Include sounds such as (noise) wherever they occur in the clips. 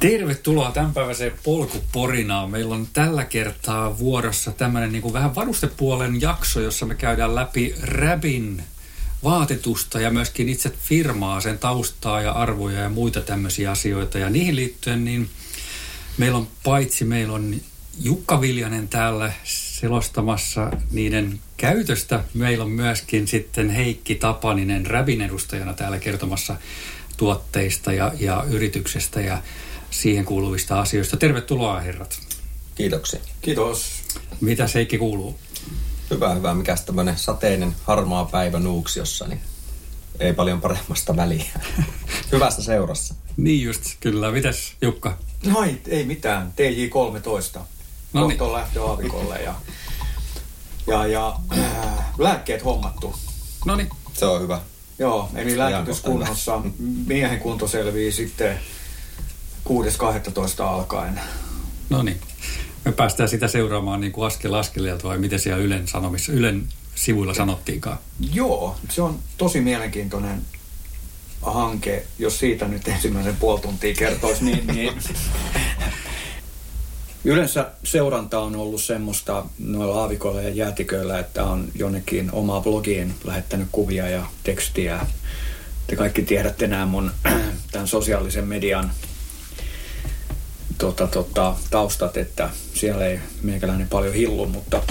Tervetuloa tämänpäiväiseen polkuporinaan. Meillä on tällä kertaa vuorossa tämmöinen niin vähän varustepuolen jakso, jossa me käydään läpi Rabin vaatetusta ja myöskin itse firmaa, sen taustaa ja arvoja ja muita tämmöisiä asioita. Ja niihin liittyen niin meillä on paitsi meillä on Jukka Viljanen täällä selostamassa niiden käytöstä. Meillä on myöskin sitten Heikki Tapaninen Rabin edustajana täällä kertomassa tuotteista ja, ja yrityksestä ja siihen kuuluvista asioista. Tervetuloa herrat. Kiitoksia. Kiitos. Mitä Heikki kuuluu? Hyvä, hyvä. Mikäs tämmöinen sateinen harmaa päivä Nuuksiossa, niin ei paljon paremmasta väliä. (laughs) Hyvässä seurassa. Niin just, kyllä. Mitäs Jukka? No ei, ei mitään. TJ13. No niin. Kohta lähtö aavikolle ja, ja, ja äh, lääkkeet hommattu. No niin. Se on hyvä. Joo, eli lääkityskunnossa. Miehen kunto selvii sitten 6.12. alkaen. No niin. Me päästään sitä seuraamaan niin kuin askel askeleelta vai miten siellä Ylen sanomissa, Ylen sivuilla sanottiinkaan? Joo, se on tosi mielenkiintoinen hanke. Jos siitä nyt ensimmäisen puoli tuntia kertoisi, niin, niin (laughs) Yleensä seuranta on ollut semmoista noilla aavikoilla ja jäätiköillä, että on jonnekin omaa blogiin lähettänyt kuvia ja tekstiä. Te kaikki tiedätte nämä mun (clears throat) tämän sosiaalisen median tota, tota, taustat, että siellä ei meikäläinen paljon hillu, mutta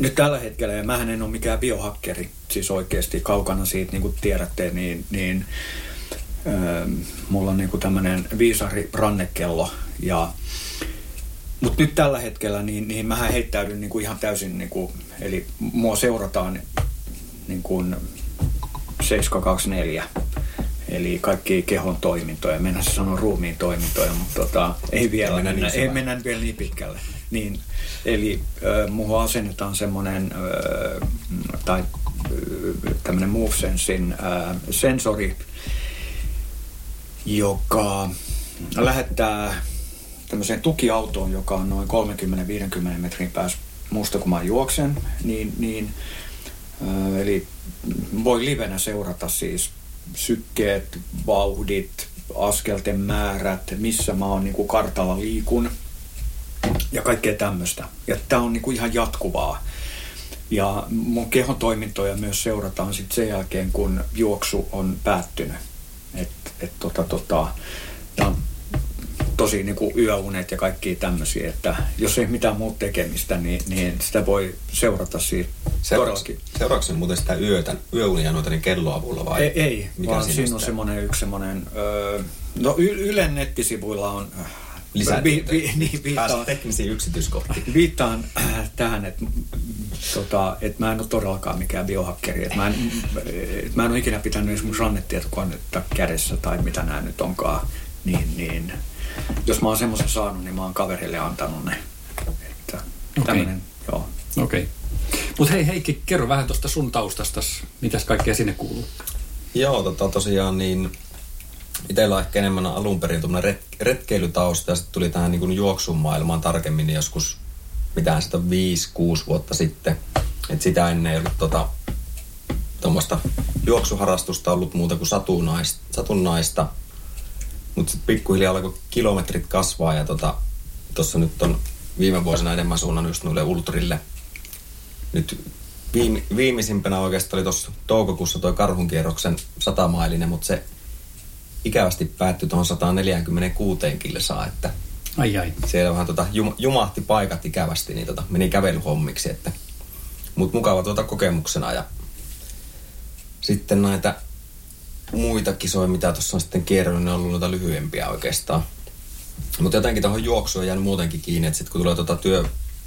nyt tällä hetkellä, ja mä en ole mikään biohakkeri, siis oikeasti kaukana siitä, niin kuin tiedätte, niin, niin öö, mulla on niin kuin tämmöinen viisari rannekello, ja mutta nyt tällä hetkellä, niin, niin mä heittäydyn niin kuin ihan täysin, niin kuin, eli mua seurataan niin kuin 724 Eli kaikki kehon toimintoja, mennä se sanoa ruumiin toimintoja, mutta tota, ei vielä, mennä, niin ei mennä vielä niin pitkälle. Niin, eli äh, muuhun asennetaan semmoinen, äh, tai äh, tämmöinen MoveSensin äh, sensori, joka lähettää tämmöiseen tukiautoon, joka on noin 30-50 metrin päässä muusta kun mä juoksen, niin, niin äh, eli voi livenä seurata siis sykkeet, vauhdit, askelten määrät, missä mä oon niin kuin kartalla liikun ja kaikkea tämmöistä. Ja tämä on niin kuin ihan jatkuvaa. Ja mun kehon toimintoja myös seurataan sitten sen jälkeen, kun juoksu on päättynyt. Et, et tota, tota, tämä on tosi niin kuin yöunet ja kaikki tämmöisiä, että jos ei mitään muuta tekemistä, niin, niin sitä voi seurata siitä todellakin. Seuraavaksi muuten sitä yötä, yöunia noita niin kelloavulla vai? Ei, ei mikä vaan siinä on semmoinen yksi semmoinen, öö, no Ylen nettisivuilla on Lisää vi, vi, niin, viittaan, teknisiin yksityiskohtiin. Viittaan äh, tähän, että tota, et mä en ole todellakaan mikään biohakkeri. Että mä, en, et mä en ole ikinä pitänyt esimerkiksi rannetietokonetta kädessä tai mitä nämä nyt onkaan. Niin, niin jos mä oon semmoisen saanut, niin mä oon kaverille antanut ne. Että okay. tämmönen, joo. Okei. Okay. Mutta hei Heikki, kerro vähän tuosta sun taustasta, mitäs kaikkea sinne kuuluu? Joo, tota, tosiaan niin itsellä on ehkä enemmän alun perin ret, retkeilytausta ja sitten tuli tähän niin juoksun maailmaan tarkemmin niin joskus mitään sitä 5-6 vuotta sitten. Et sitä ennen ei ollut tota, tuommoista juoksuharastusta ollut muuta kuin satunnaista. satunnaista. Mutta sitten pikkuhiljaa alkoi kilometrit kasvaa ja tuossa tota, nyt on viime vuosina enemmän suunnannut just noille ultrille. Nyt viime, viimeisimpänä oikeastaan oli tuossa toukokuussa tuo karhunkierroksen satamailinen, mutta se ikävästi päättyi tuohon 146 kilsaa, että ai ai. siellä vähän tota, jum, jumahti paikat ikävästi, niin tota, meni kävelyhommiksi, että mutta mukava tuota kokemuksena ja sitten näitä muita kisoja, mitä tuossa on sitten kierrannut, ne on ollut noita lyhyempiä oikeastaan. Mutta jotenkin tuohon juoksuun jäänyt muutenkin kiinni, että sitten kun tulee tuota työ,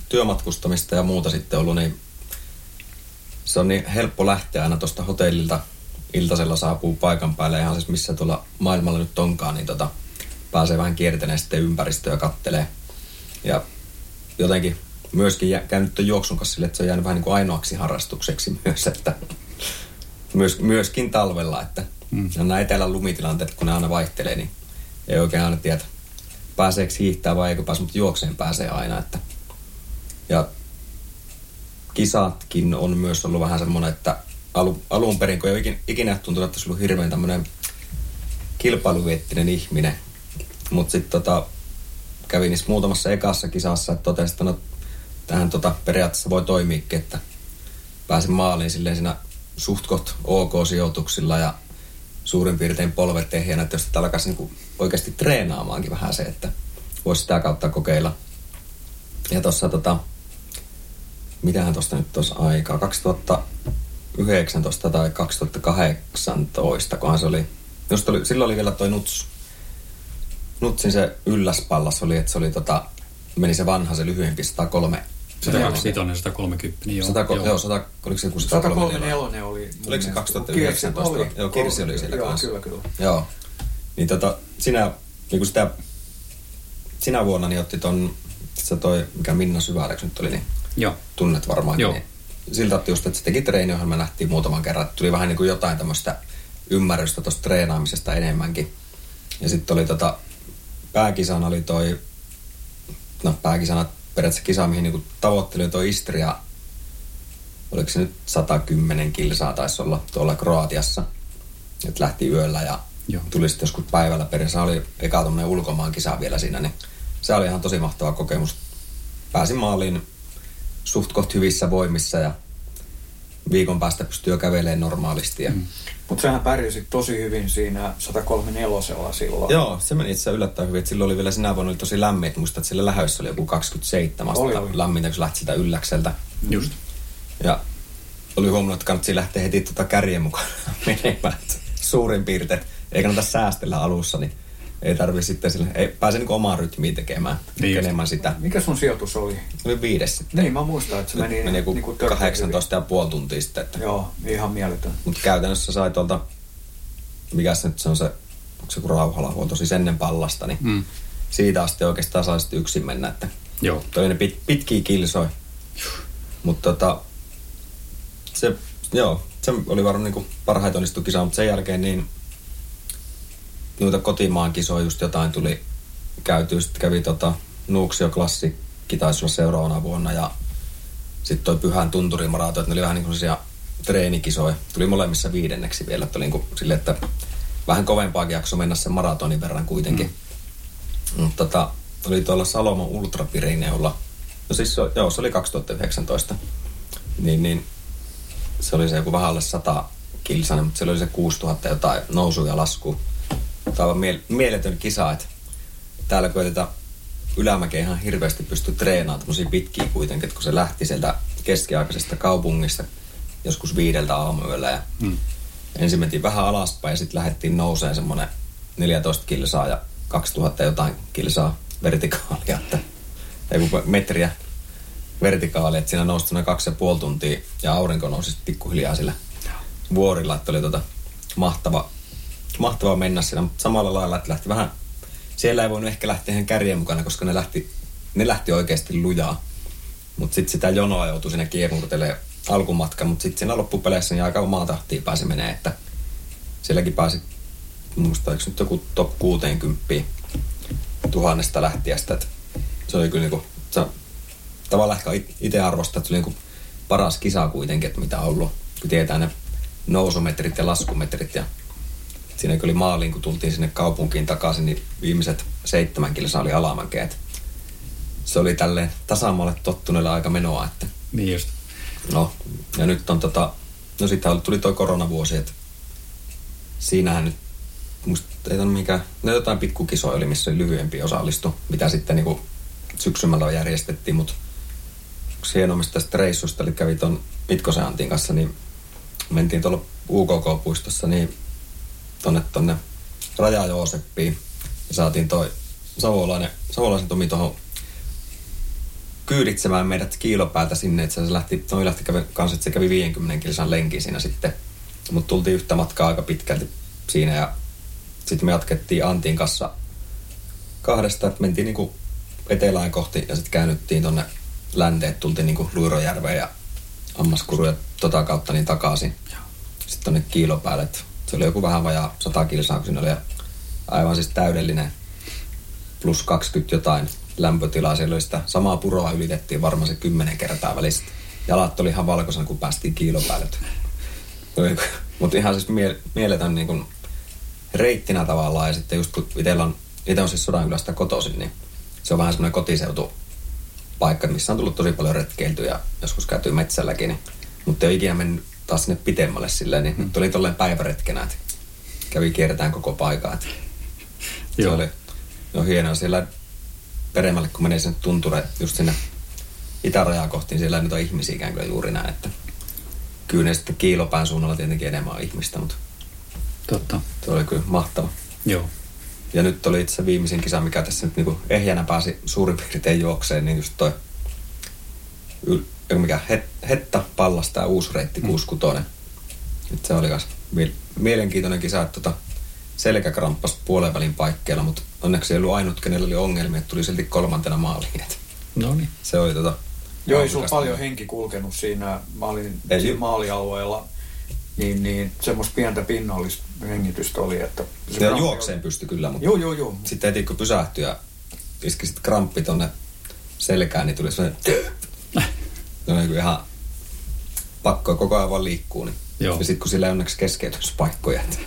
työmatkustamista ja muuta sitten ollut, niin se on niin helppo lähteä aina tuosta hotellilta. Iltasella saapuu paikan päälle ihan siis missä tuolla maailmalla nyt onkaan, niin tota, pääsee vähän kiertelemään sitten ympäristöä kattelee. Ja jotenkin myöskin jä, käynyt tuon juoksun kanssa sille, että se on jäänyt vähän niin kuin ainoaksi harrastukseksi (laughs) myös, että myös, myöskin talvella, että mm. nämä etelän lumitilanteet, kun ne aina vaihtelee, niin ei oikein aina tiedä, pääseekö hiihtää vai eikö pääse, mutta juokseen pääsee aina. Että. Ja kisatkin on myös ollut vähän semmoinen, että alu, alun perin, kun ei ikinä, ikinä tuntunut, että on ollut hirveän tämmöinen kilpailuviettinen ihminen. Mutta sitten tota, kävin niissä muutamassa ekassa kisassa, että totesin, että no, tähän tota, periaatteessa voi toimiikin, että pääsin maaliin silleen siinä suhtkot OK-sijoituksilla ja suurin piirtein polvet ehjänä, että jos tätä alkaisi niin oikeasti treenaamaankin vähän se, että voisi sitä kautta kokeilla. Ja tuossa tota, mitähän tuosta nyt tuossa aikaa, 2019 tai 2018, kunhan se oli, just oli, silloin oli vielä toi Nuts, Nutsin se ylläspallas oli, että se oli tota, meni se vanha, se lyhyempi 103 125, 130, niin joo. 100, joo. joo 100, oliko se joku 134 oli. Oliko se 2019? Oli, joo, Kirsi oli siellä joo, kanssa. Kyllä, kyllä. Joo. Niin tota, sinä, niin kuin sitä, sinä vuonna niin otti ton, se toi, mikä Minna Syväläks nyt oli, niin Joo. tunnet varmaan. Joo. Niin, siltä otti just, että se teki treeniohjelma, nähtiin muutaman kerran. että Tuli vähän niin kuin jotain tämmöistä ymmärrystä tuosta treenaamisesta enemmänkin. Ja sitten oli tota, pääkisana oli toi, no pääkisana periaatteessa kisa, mihin niin tavoitteli toi Istria, oliko se nyt 110 kilsaa taisi olla tuolla Kroatiassa. Että lähti yöllä ja Joo. tuli sitten joskus päivällä periaatteessa. oli eka tuommoinen ulkomaan kisa vielä siinä, niin se oli ihan tosi mahtava kokemus. Pääsin maaliin suht koht hyvissä voimissa ja viikon päästä pystyy jo kävelemään normaalisti. Ja... Mm. Mutta sähän pärjäsit tosi hyvin siinä 134 silloin. Joo, se meni itse yllättäen hyvin. Että silloin oli vielä sinä vuonna oli tosi lämmin. Että muistat, että sillä lähössä oli joku 27 Oli, oli. lämmintä, kun lähti sitä ylläkseltä. Just. Ja oli huomannut, että kannattaa lähteä heti tuota kärjen mukaan (laughs) menemään. Suurin piirtein. Ei kannata säästellä alussa, niin ei tarvi sitten sille, ei pääse niin omaa rytmiä tekemään Niin enemmän sitä. Mikä sun sijoitus oli? Oli viides sitten. Niin, mä muistan, että se Nyt meni, meni joku törkeä 18 ja puoli tuntia sitten. Että. Joo, ihan mieletön. Mutta käytännössä sai tuolta, mikä se nyt se on se, onko se joku rauhalahuolto, siis ennen pallasta, niin Mm. siitä asti oikeastaan sai sitten yksin mennä, että Joo. toi ne pit, pitkiä kilsoi. Mutta tota, se, joo, se oli varmaan niinku parhaita onnistu kisa, mutta sen jälkeen niin noita kotimaan kisoja just jotain tuli käytyä. Sitten kävi tota Nuuksio Klassikki taisi olla seuraavana vuonna ja sitten toi Pyhän tunturimarato, että ne oli vähän niin kuin treenikisoja. Tuli molemmissa viidenneksi vielä, että oli niin kuin silleen, että vähän kovempaakin jakso mennä sen maratonin verran kuitenkin. Mm. Mutta tota, oli tuolla Salomon Ultra Pirineolla. No siis se, joo, se oli 2019. Niin, niin se oli se joku vähän alle 100 kilsainen, mutta siellä oli se 6000 jotain nousu ja lasku. Tämä on miel- mieletön kisa, että täällä koitetaan ylämäkeen ihan hirveästi pysty treenaamaan tämmöisiä pitkiä kuitenkin, että kun se lähti sieltä keskiaikaisesta kaupungista joskus viideltä aamuyöllä ja Mm. ensin mentiin vähän alaspäin ja sitten lähdettiin nouseen semmoinen 14 kilsaa ja 2000 jotain kilsaa vertikaalia, että ei kun metriä vertikaalia, että siinä nousi semmoinen kaksi ja puoli tuntia ja aurinko nousi sitten pikkuhiljaa sillä vuorilla, että oli tota mahtava, mahtava mennä siinä, mutta samalla lailla, että lähti vähän, siellä ei voinut ehkä lähteä ihan kärjen mukana, koska ne lähti, ne lähti oikeasti lujaa. Mutta sitten sitä jonoa joutui sinne kierrutelemaan alkumatka, mutta sitten siinä loppupeleissä niin aika omaa tahtia pääsi menee, että sielläkin pääsi, muista nyt joku top 60 tuhannesta lähtiästä, että se oli kyllä niinku, se, tavallaan ehkä itse arvostaa, että se oli niinku paras kisa kuitenkin, että mitä on ollut, kun tietää ne nousumetrit ja laskumetrit ja siinä kyllä oli maaliin, kun tultiin sinne kaupunkiin takaisin, niin viimeiset seitsemän kilsaa oli alamäkeä. että Se oli tälleen tasaamalle tottuneelle aika menoa, että Niin just. No, ja nyt on tota, no sitten tuli toi koronavuosi, että siinähän nyt, musta ei ole mikään, no jotain pikkukisoja oli, missä oli lyhyempi osallistu, mitä sitten niinku syksymällä järjestettiin, mutta yksi hienommista tästä reissusta, eli kävi ton Mitkosen Antin kanssa, niin mentiin tuolla UKK-puistossa, niin tonne tonne Raja Jooseppiin, ja saatiin toi savolainen, savolaisen Tomi tuohon kyyditsemään meidät kiilopäältä sinne, että se lähti, toi lähti kävi, kanssa, että se kävi 50 kilsan lenki siinä sitten. Mutta tultiin yhtä matkaa aika pitkälti siinä ja sitten me jatkettiin Antin kanssa kahdesta, että mentiin niinku etelään kohti ja sitten käännyttiin tonne länteen, tultiin niinku Luirojärveen ja Ammaskuru ja tota kautta niin takaisin. Sitten tonne kiilopäälle, että se oli joku vähän vajaa 100 kilsaa, kun siinä oli aivan siis täydellinen plus 20 jotain lämpötilaa. Siellä oli sitä samaa puroa ylitettiin varmaan se kymmenen kertaa välistä. Jalat oli ihan valkoisena, kun päästiin kiilopäälle. Mutta ihan siis mie- mieletön niin kuin reittinä tavallaan. Ja sitten just kun itsellä on, itse on siis Sodankylästä kotoisin, niin se on vähän semmoinen kotiseutu paikka, missä on tullut tosi paljon retkeiltyä ja joskus käyty metsälläkin. Niin, mutta ei ole ikinä mennyt taas sinne pitemmälle silleen, niin nyt oli tolleen päiväretkenä, että kävi kiertämään koko paikaa. Että se Joo. oli no hienoa siellä peremmälle, kun menee sinne tunture just sinne itärajaa kohti, niin siellä ei nyt ole ihmisiäkään kyllä juuri näin, että kyllä ne sitten kiilopään suunnalla tietenkin enemmän on ihmistä, mutta Totta. se oli kyllä mahtava. Joo. Ja nyt oli itse viimeisin kisa, mikä tässä nyt niinku ehjänä pääsi suurin piirtein juokseen, niin just toi mikä, het, Hetta Pallas, tämä uusi reitti 66. Nyt se oli kas mie- mielenkiintoinen kisa, että tota, selkäkramppas puolen välin paikkeilla, mutta onneksi ei ollut ainut, kenellä oli ongelmia, että tuli silti kolmantena maaliin. No niin. se oli tota... Joo, ei sulla paljon henki kulkenut siinä maalin, Ei. siinä maalialueella. Niin, niin semmoista pientä pinnallishengitystä oli, että... se Ja juokseen pysty kyllä, mutta Joo, joo, joo. sitten heti kun pysähtyi ja iski sitten kramppi tonne selkään, niin tuli sellainen... Se oli niin ihan pakko koko ajan vaan liikkuu. Niin. Joo. Ja sitten kun sillä ei onneksi keskeytyspaikkoja. että-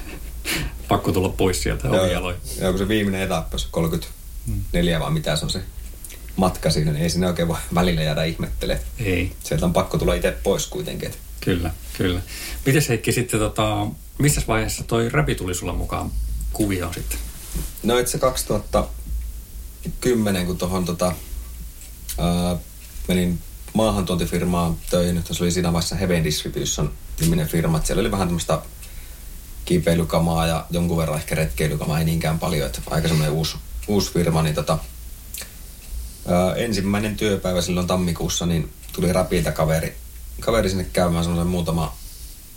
Pakko tulla pois sieltä Joo, omialoin. joo, kun se viimeinen etappi, se 34 vai mitä se on se matka siinä, niin ei sinne oikein voi välillä jäädä ihmettelemään. Ei. Sieltä on pakko tulla itse pois kuitenkin. että Kyllä, kyllä. Mites Heikki sitten, tota, missä vaiheessa toi räpi tuli sulla mukaan kuvioon sitten? No itse 2010, kun tuohon tota, ää, menin maahantuontifirmaan töihin, se oli siinä vaiheessa Heaven Distribution niminen firma. Siellä oli vähän tämmöistä kiipeilykamaa ja jonkun verran ehkä retkeilykamaa, ei niinkään paljon, että aika semmoinen uusi, uusi firma, niin tota, ää, ensimmäinen työpäivä silloin tammikuussa, niin tuli räpiltä kaveri, kaveri sinne käymään semmoisen muutama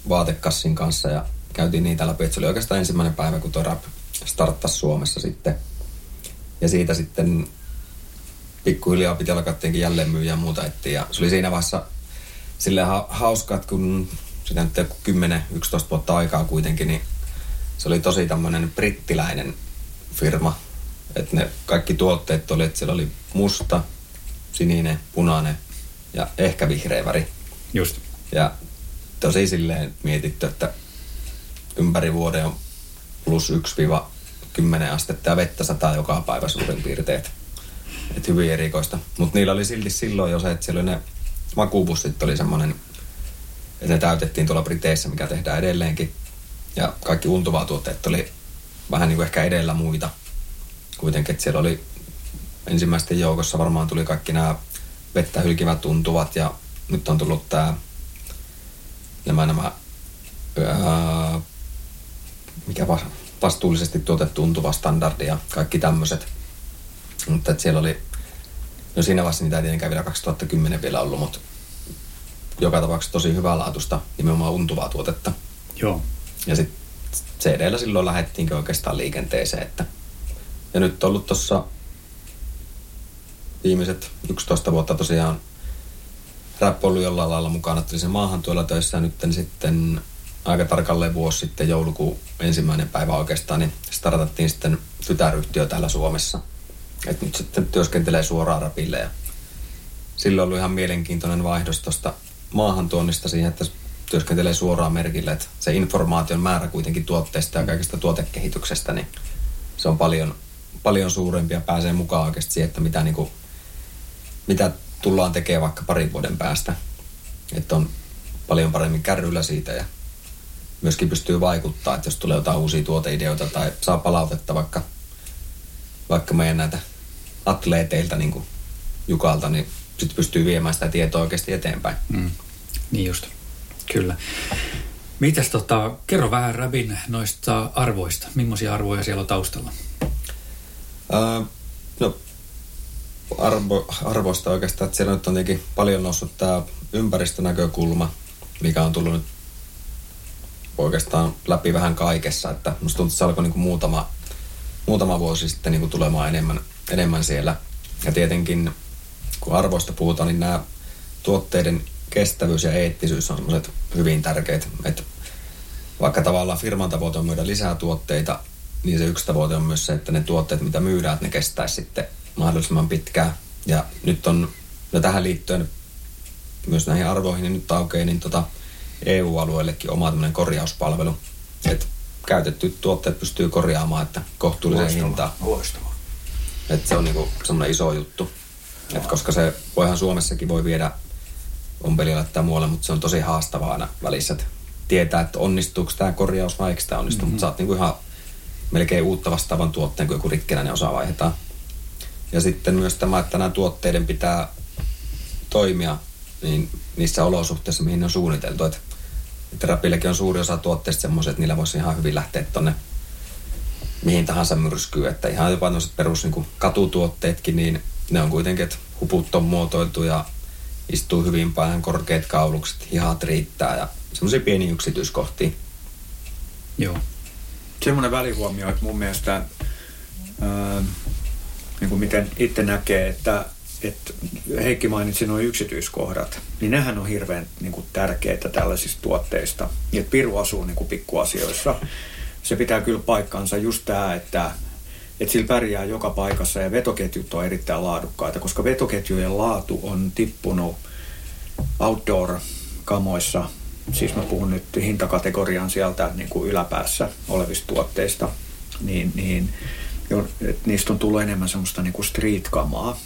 vaatekassin kanssa ja käytiin niitä läpi. että Se oli oikeastaan ensimmäinen päivä, kun tuo rap starttasi Suomessa sitten. Ja siitä sitten pikkuhiljaa piti alkaa tietenkin jälleen myyä ja muuta etsiä. Ja se oli siinä vaiheessa silleen ha- hauska, että kun sitä nyt joku 10-11 vuotta aikaa kuitenkin, niin se oli tosi tämmöinen brittiläinen firma. Että ne kaikki tuotteet oli, että siellä oli musta, sininen, punainen ja ehkä vihreä väri. Just. Ja tosi silleen mietitty, että ympäri vuoden on plus 1-10 astetta ja vettä sataa joka päivä suurin piirtein. Et- hyvin erikoista. Mutta niillä oli silti silloin jo se, että siellä ne makupussit oli semmoinen, että ne täytettiin tuolla Briteissä, mikä tehdään edelleenkin. Ja kaikki untuvaa tuotteet oli vähän niin kuin ehkä edellä muita. Kuitenkin, että siellä oli ensimmäisten joukossa varmaan tuli kaikki nämä vettä hylkivät tuntuvat ja nyt on tullut tämä nämä, nämä ää, mikä va- vastuullisesti tuotettu tuntuva standardi ja kaikki tämmöiset. Mutta että siellä oli, no siinä vaiheessa niitä ei tietenkään vielä 2010 vielä ollut, mutta joka tapauksessa tosi hyvälaatuista nimenomaan untuvaa tuotetta. Joo. Ja sitten CD-llä silloin lähdettiinkö oikeastaan liikenteeseen. Että, ja nyt on ollut tuossa viimeiset 11 vuotta tosiaan rap ollut jollain lailla mukana. Tuli se maahan tuolla töissä ja nyt sitten aika tarkalleen vuosi sitten joulukuun ensimmäinen päivä oikeastaan, niin startattiin sitten tytäryhtiö täällä Suomessa. Et nyt sitten työskentelee suoraan rapille ja silloin on ollut ihan mielenkiintoinen vaihdos tuosta maahantuonnista siihen, että työskentelee suoraan merkille, että se informaation määrä kuitenkin tuotteesta ja kaikesta tuotekehityksestä, niin se on paljon, paljon suurempi ja pääsee mukaan oikeasti siihen, että mitä, niin mitä tullaan tekemään vaikka parin vuoden päästä. Että on paljon paremmin kärryllä siitä ja myöskin pystyy vaikuttaa, että jos tulee jotain uusia tuoteideoita tai saa palautetta vaikka, vaikka meidän näitä atleeteilta niin kuin Jukalta, niin sitten pystyy viemään sitä tietoa oikeasti eteenpäin. Mm. Niin just. Kyllä. Mitäs tota, kerro vähän Rabin noista arvoista. Millaisia arvoja siellä on taustalla? Ää, no, arvo, arvoista oikeastaan, että siellä nyt on tietenkin paljon noussut tämä ympäristönäkökulma, mikä on tullut nyt oikeastaan läpi vähän kaikessa. Että musta tuntuu, että se alkoi niin kuin muutama, muutama vuosi sitten niin kuin tulemaan enemmän, enemmän siellä. Ja tietenkin, kun arvoista puhutaan, niin nämä tuotteiden kestävyys ja eettisyys on sellaiset hyvin tärkeät. Että vaikka tavallaan firman tavoite on myydä lisää tuotteita, niin se yksi tavoite on myös se, että ne tuotteet, mitä myydään, että ne kestäisi sitten mahdollisimman pitkään. Ja nyt on, ja tähän liittyen myös näihin arvoihin, niin nyt aukeaa niin tota EU-alueellekin oma tämmöinen korjauspalvelu. Että käytetty tuotteet pystyy korjaamaan, että kohtuulliseen hintaan. Loistavaa. Että se on niinku semmoinen iso juttu. Et koska se voihan Suomessakin voi viedä ompelijalle tai muualle, mutta se on tosi haastavaa aina välissä. Että tietää, että onnistuuko tämä korjaus vai eikö tämä onnistu. Mm-hmm. Mutta niinku ihan melkein uutta vastaavan tuotteen, kun joku rikkinäinen osa vaihdetaan. Ja sitten myös tämä, että nämä tuotteiden pitää toimia niin niissä olosuhteissa, mihin ne on suunniteltu. Että, että Rapillekin on suuri osa tuotteista semmoiset, että niillä voisi ihan hyvin lähteä tuonne mihin tahansa myrskyyn. Että ihan jopa perus niin kuin katutuotteetkin, niin ne on kuitenkin, että huput on muotoiltu ja istuu hyvin päähän, korkeat kaulukset, hihat riittää ja semmoisia pieniä yksityiskohtia. Joo. Semmoinen välihuomio, että mun mielestä ää, niin kuin miten itse näkee, että, että Heikki mainitsi nuo yksityiskohdat, niin nehän on hirveän niin kuin, tärkeitä tällaisista tuotteista. Niin, että Piru asuu niin kuin, pikkuasioissa. Se pitää kyllä paikkansa just tämä, että, että sillä pärjää joka paikassa ja vetoketjut on erittäin laadukkaita, koska vetoketjujen laatu on tippunut outdoor-kamoissa, siis mä puhun nyt hintakategorian sieltä niin kuin yläpäässä olevista tuotteista, niin, niin että niistä on tullut enemmän semmoista niin kuin street-kamaa.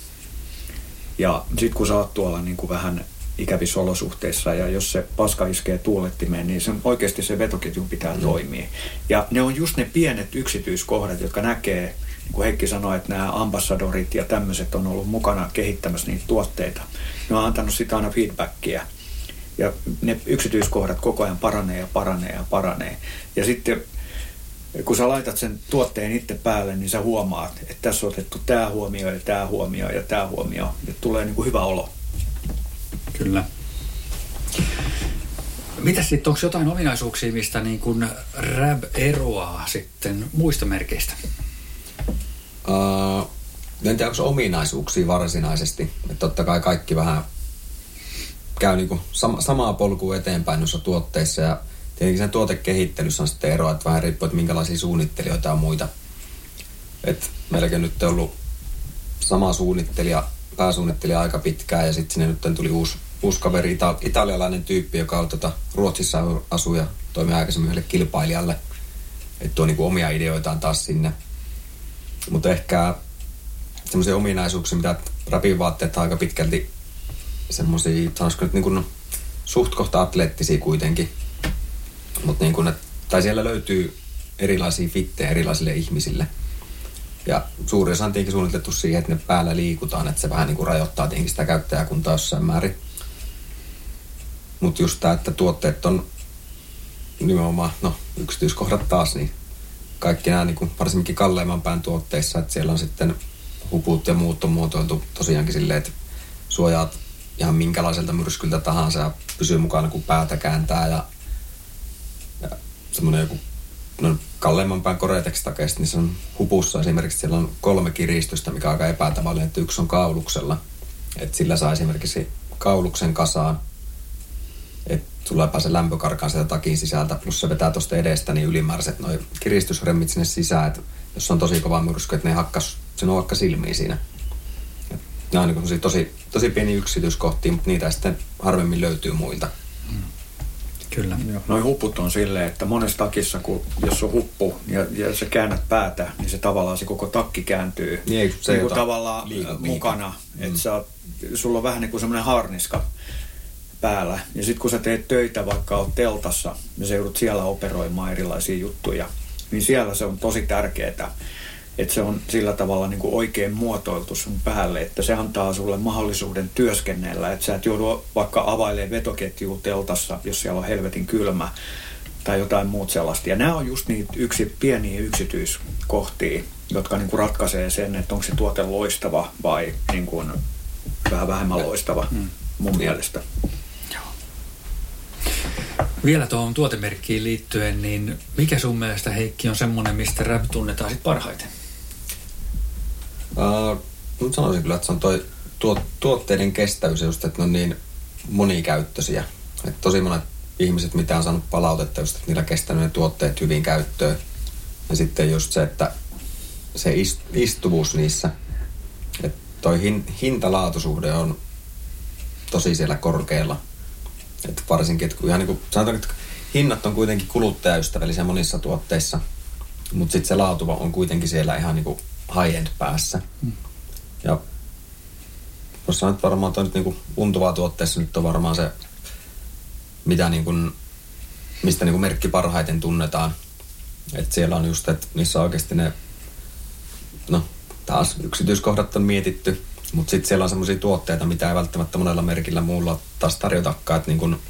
Ja sitten kun sä oot tuolla niin kuin vähän ikävissä olosuhteissa ja jos se paska iskee tuulettimeen, niin se, oikeasti se vetoketju pitää mm. toimia. Ja ne on just ne pienet yksityiskohdat, jotka näkee, niin kuin Heikki sanoi, että nämä ambassadorit ja tämmöiset on ollut mukana kehittämässä niitä tuotteita. Ne on antanut sitä aina feedbackia. Ja ne yksityiskohdat koko ajan paranee ja paranee ja paranee. Ja sitten kun sä laitat sen tuotteen itse päälle, niin sä huomaat, että tässä on otettu tämä huomio ja tämä huomio ja tämä huomio. Että tulee niin kuin hyvä olo. Kyllä. Mitä sitten, onko jotain ominaisuuksia, mistä niin kuin RAB eroaa sitten muista merkeistä? Uh, en tiedä, onko ominaisuuksia varsinaisesti. Että totta kai kaikki vähän käy niin kuin sama, samaa polkua eteenpäin noissa tuotteissa ja tietenkin sen tuotekehittelyssä on sitten eroa, että vähän riippuu, että minkälaisia suunnittelijoita on muita. Et meilläkin nyt on ollut sama suunnittelija, pääsuunnittelija aika pitkään ja sitten sinne nyt tuli uusi, uusi kaveri, ita, italialainen tyyppi, joka on tota, Ruotsissa asuu ja toimii aikaisemmin yhdelle kilpailijalle. Että tuo niinku omia ideoitaan taas sinne. Mutta ehkä semmoisia ominaisuuksia, mitä rapin vaatteet aika pitkälti semmoisia, sanoisiko nyt niin kuin, suht kohta atleettisia kuitenkin. Mutta niin kuin, tai siellä löytyy erilaisia fittejä erilaisille ihmisille. Ja suuri osa on tietenkin suunniteltu siihen, että ne päällä liikutaan, että se vähän niin kuin rajoittaa tietenkin sitä käyttäjäkuntaa jossain määrin. Mutta just tämä, että tuotteet on nimenomaan, no yksityiskohdat taas, niin kaikki nämä niin kuin varsinkin kalleimman pään tuotteissa, että siellä on sitten huput ja muut on muotoiltu tosiaankin silleen, että suojaat ihan minkälaiselta myrskyltä tahansa ja pysyy mukana, kun päätä kääntää ja semmoinen joku no, kalleimman pään koretex niin se on hupussa esimerkiksi siellä on kolme kiristystä, mikä on aika epätavallinen, että yksi on kauluksella. Että sillä saa esimerkiksi kauluksen kasaan, että sulla ei pääse lämpökarkaan sieltä takin sisältä, plus se vetää tuosta edestä niin ylimääräiset noin kiristysremmit sinne sisään, että jos on tosi kova myrsky, että ne hakkas sinua vaikka silmiin siinä. Nämä on niin tosi, tosi pieni yksityiskohtia, mutta niitä sitten harvemmin löytyy muilta. Kyllä. Noin huput on silleen, että monessa takissa, kun, jos on huppu ja, ja sä käännät päätä, niin se tavallaan se koko takki kääntyy niin, se niin kuin tavallaan liiku, mukana. Mm. Että sä, sulla on vähän niin kuin semmoinen harniska päällä. Ja sitten kun sä teet töitä, vaikka oot teltassa, ja sä joudut siellä operoimaan erilaisia juttuja, niin siellä se on tosi tärkeää, että se on sillä tavalla niin kuin oikein muotoiltu sun päälle, että se antaa sulle mahdollisuuden työskennellä, että sä et joudu vaikka availemaan vetoketjua teltassa, jos siellä on helvetin kylmä tai jotain muut sellaista. Ja nämä on just niitä yksi, pieniä yksityiskohtia, kohtia, jotka niin kuin ratkaisee sen, että onko se tuote loistava vai niin kuin vähän vähemmän loistava mm. mun mielestä. Vielä tuohon tuotemerkkiin liittyen, niin mikä sun mielestä Heikki on semmoinen, mistä rap tunnetaan sit parhaiten? Uh, nyt sanoisin kyllä, että se on toi tuot, tuotteiden kestävyys just, että ne on niin monikäyttöisiä. Että tosi monet ihmiset, mitä on saanut palautetta just, että niillä kestänyt ne tuotteet hyvin käyttöön. Ja sitten just se, että se istuvuus niissä, että toi hin, hinta-laatusuhde on tosi siellä korkealla. Että varsinkin, että ihan niin kuin, sanotaan, että hinnat on kuitenkin kuluttajaystävällisiä monissa tuotteissa, mutta sitten se laatu on kuitenkin siellä ihan niin kuin high-end päässä. Mm. Ja sanoa, että varmaan toi nyt niin untuvaa tuotteessa nyt on varmaan se, mitä niin mistä niin merkki parhaiten tunnetaan. Että siellä on just, että niissä oikeasti ne, no taas yksityiskohdat on mietitty, mutta sitten siellä on semmoisia tuotteita, mitä ei välttämättä monella merkillä muulla taas tarjotakaan, että niin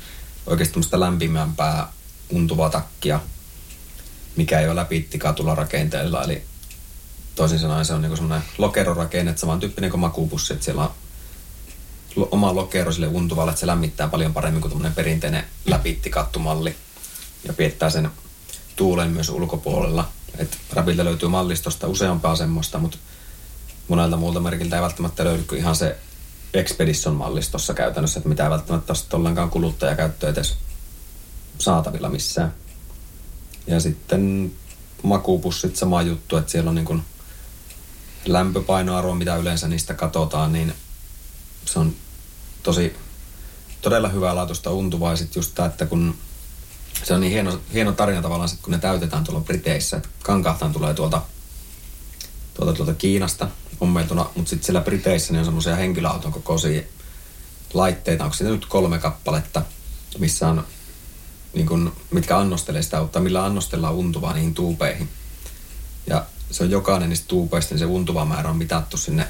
oikeasti tämmöistä lämpimämpää untuvaa takkia, mikä ei ole läpi rakenteella. Eli toisin sanoen se on niin semmoinen lokerorakenne, että samantyyppinen kuin makuupussi, että siellä on oma lokero sille untuvalle, että se lämmittää paljon paremmin kuin tämmöinen perinteinen läpittikattumalli ja piettää sen tuulen myös ulkopuolella. Et Rapilta löytyy mallistosta useampaa semmoista, mutta monelta muulta merkiltä ei välttämättä löydy ihan se Expedition-mallistossa käytännössä, että mitä ei välttämättä ole ollenkaan kuluttajakäyttöä edes saatavilla missään. Ja sitten makuupussit sama juttu, että siellä on niin kuin lämpöpainoarvo, mitä yleensä niistä katsotaan, niin se on tosi todella hyvää laatusta untuvaa. Ja sitten just tämä, että kun se on niin hieno, hieno tarina tavallaan, kun ne täytetään tuolla Briteissä, että kankahtaan tulee tuolta, tuolta, tuolta Kiinasta ommeltuna, mutta sitten siellä Briteissä niin on semmoisia henkilöauton kokoisia laitteita, onko se nyt kolme kappaletta, missä on, niin kun, mitkä annostelee sitä uutta, millä annostellaan untuvaa niihin tuupeihin. Ja se on jokainen niistä tuupeista, niin se untuva määrä on mitattu sinne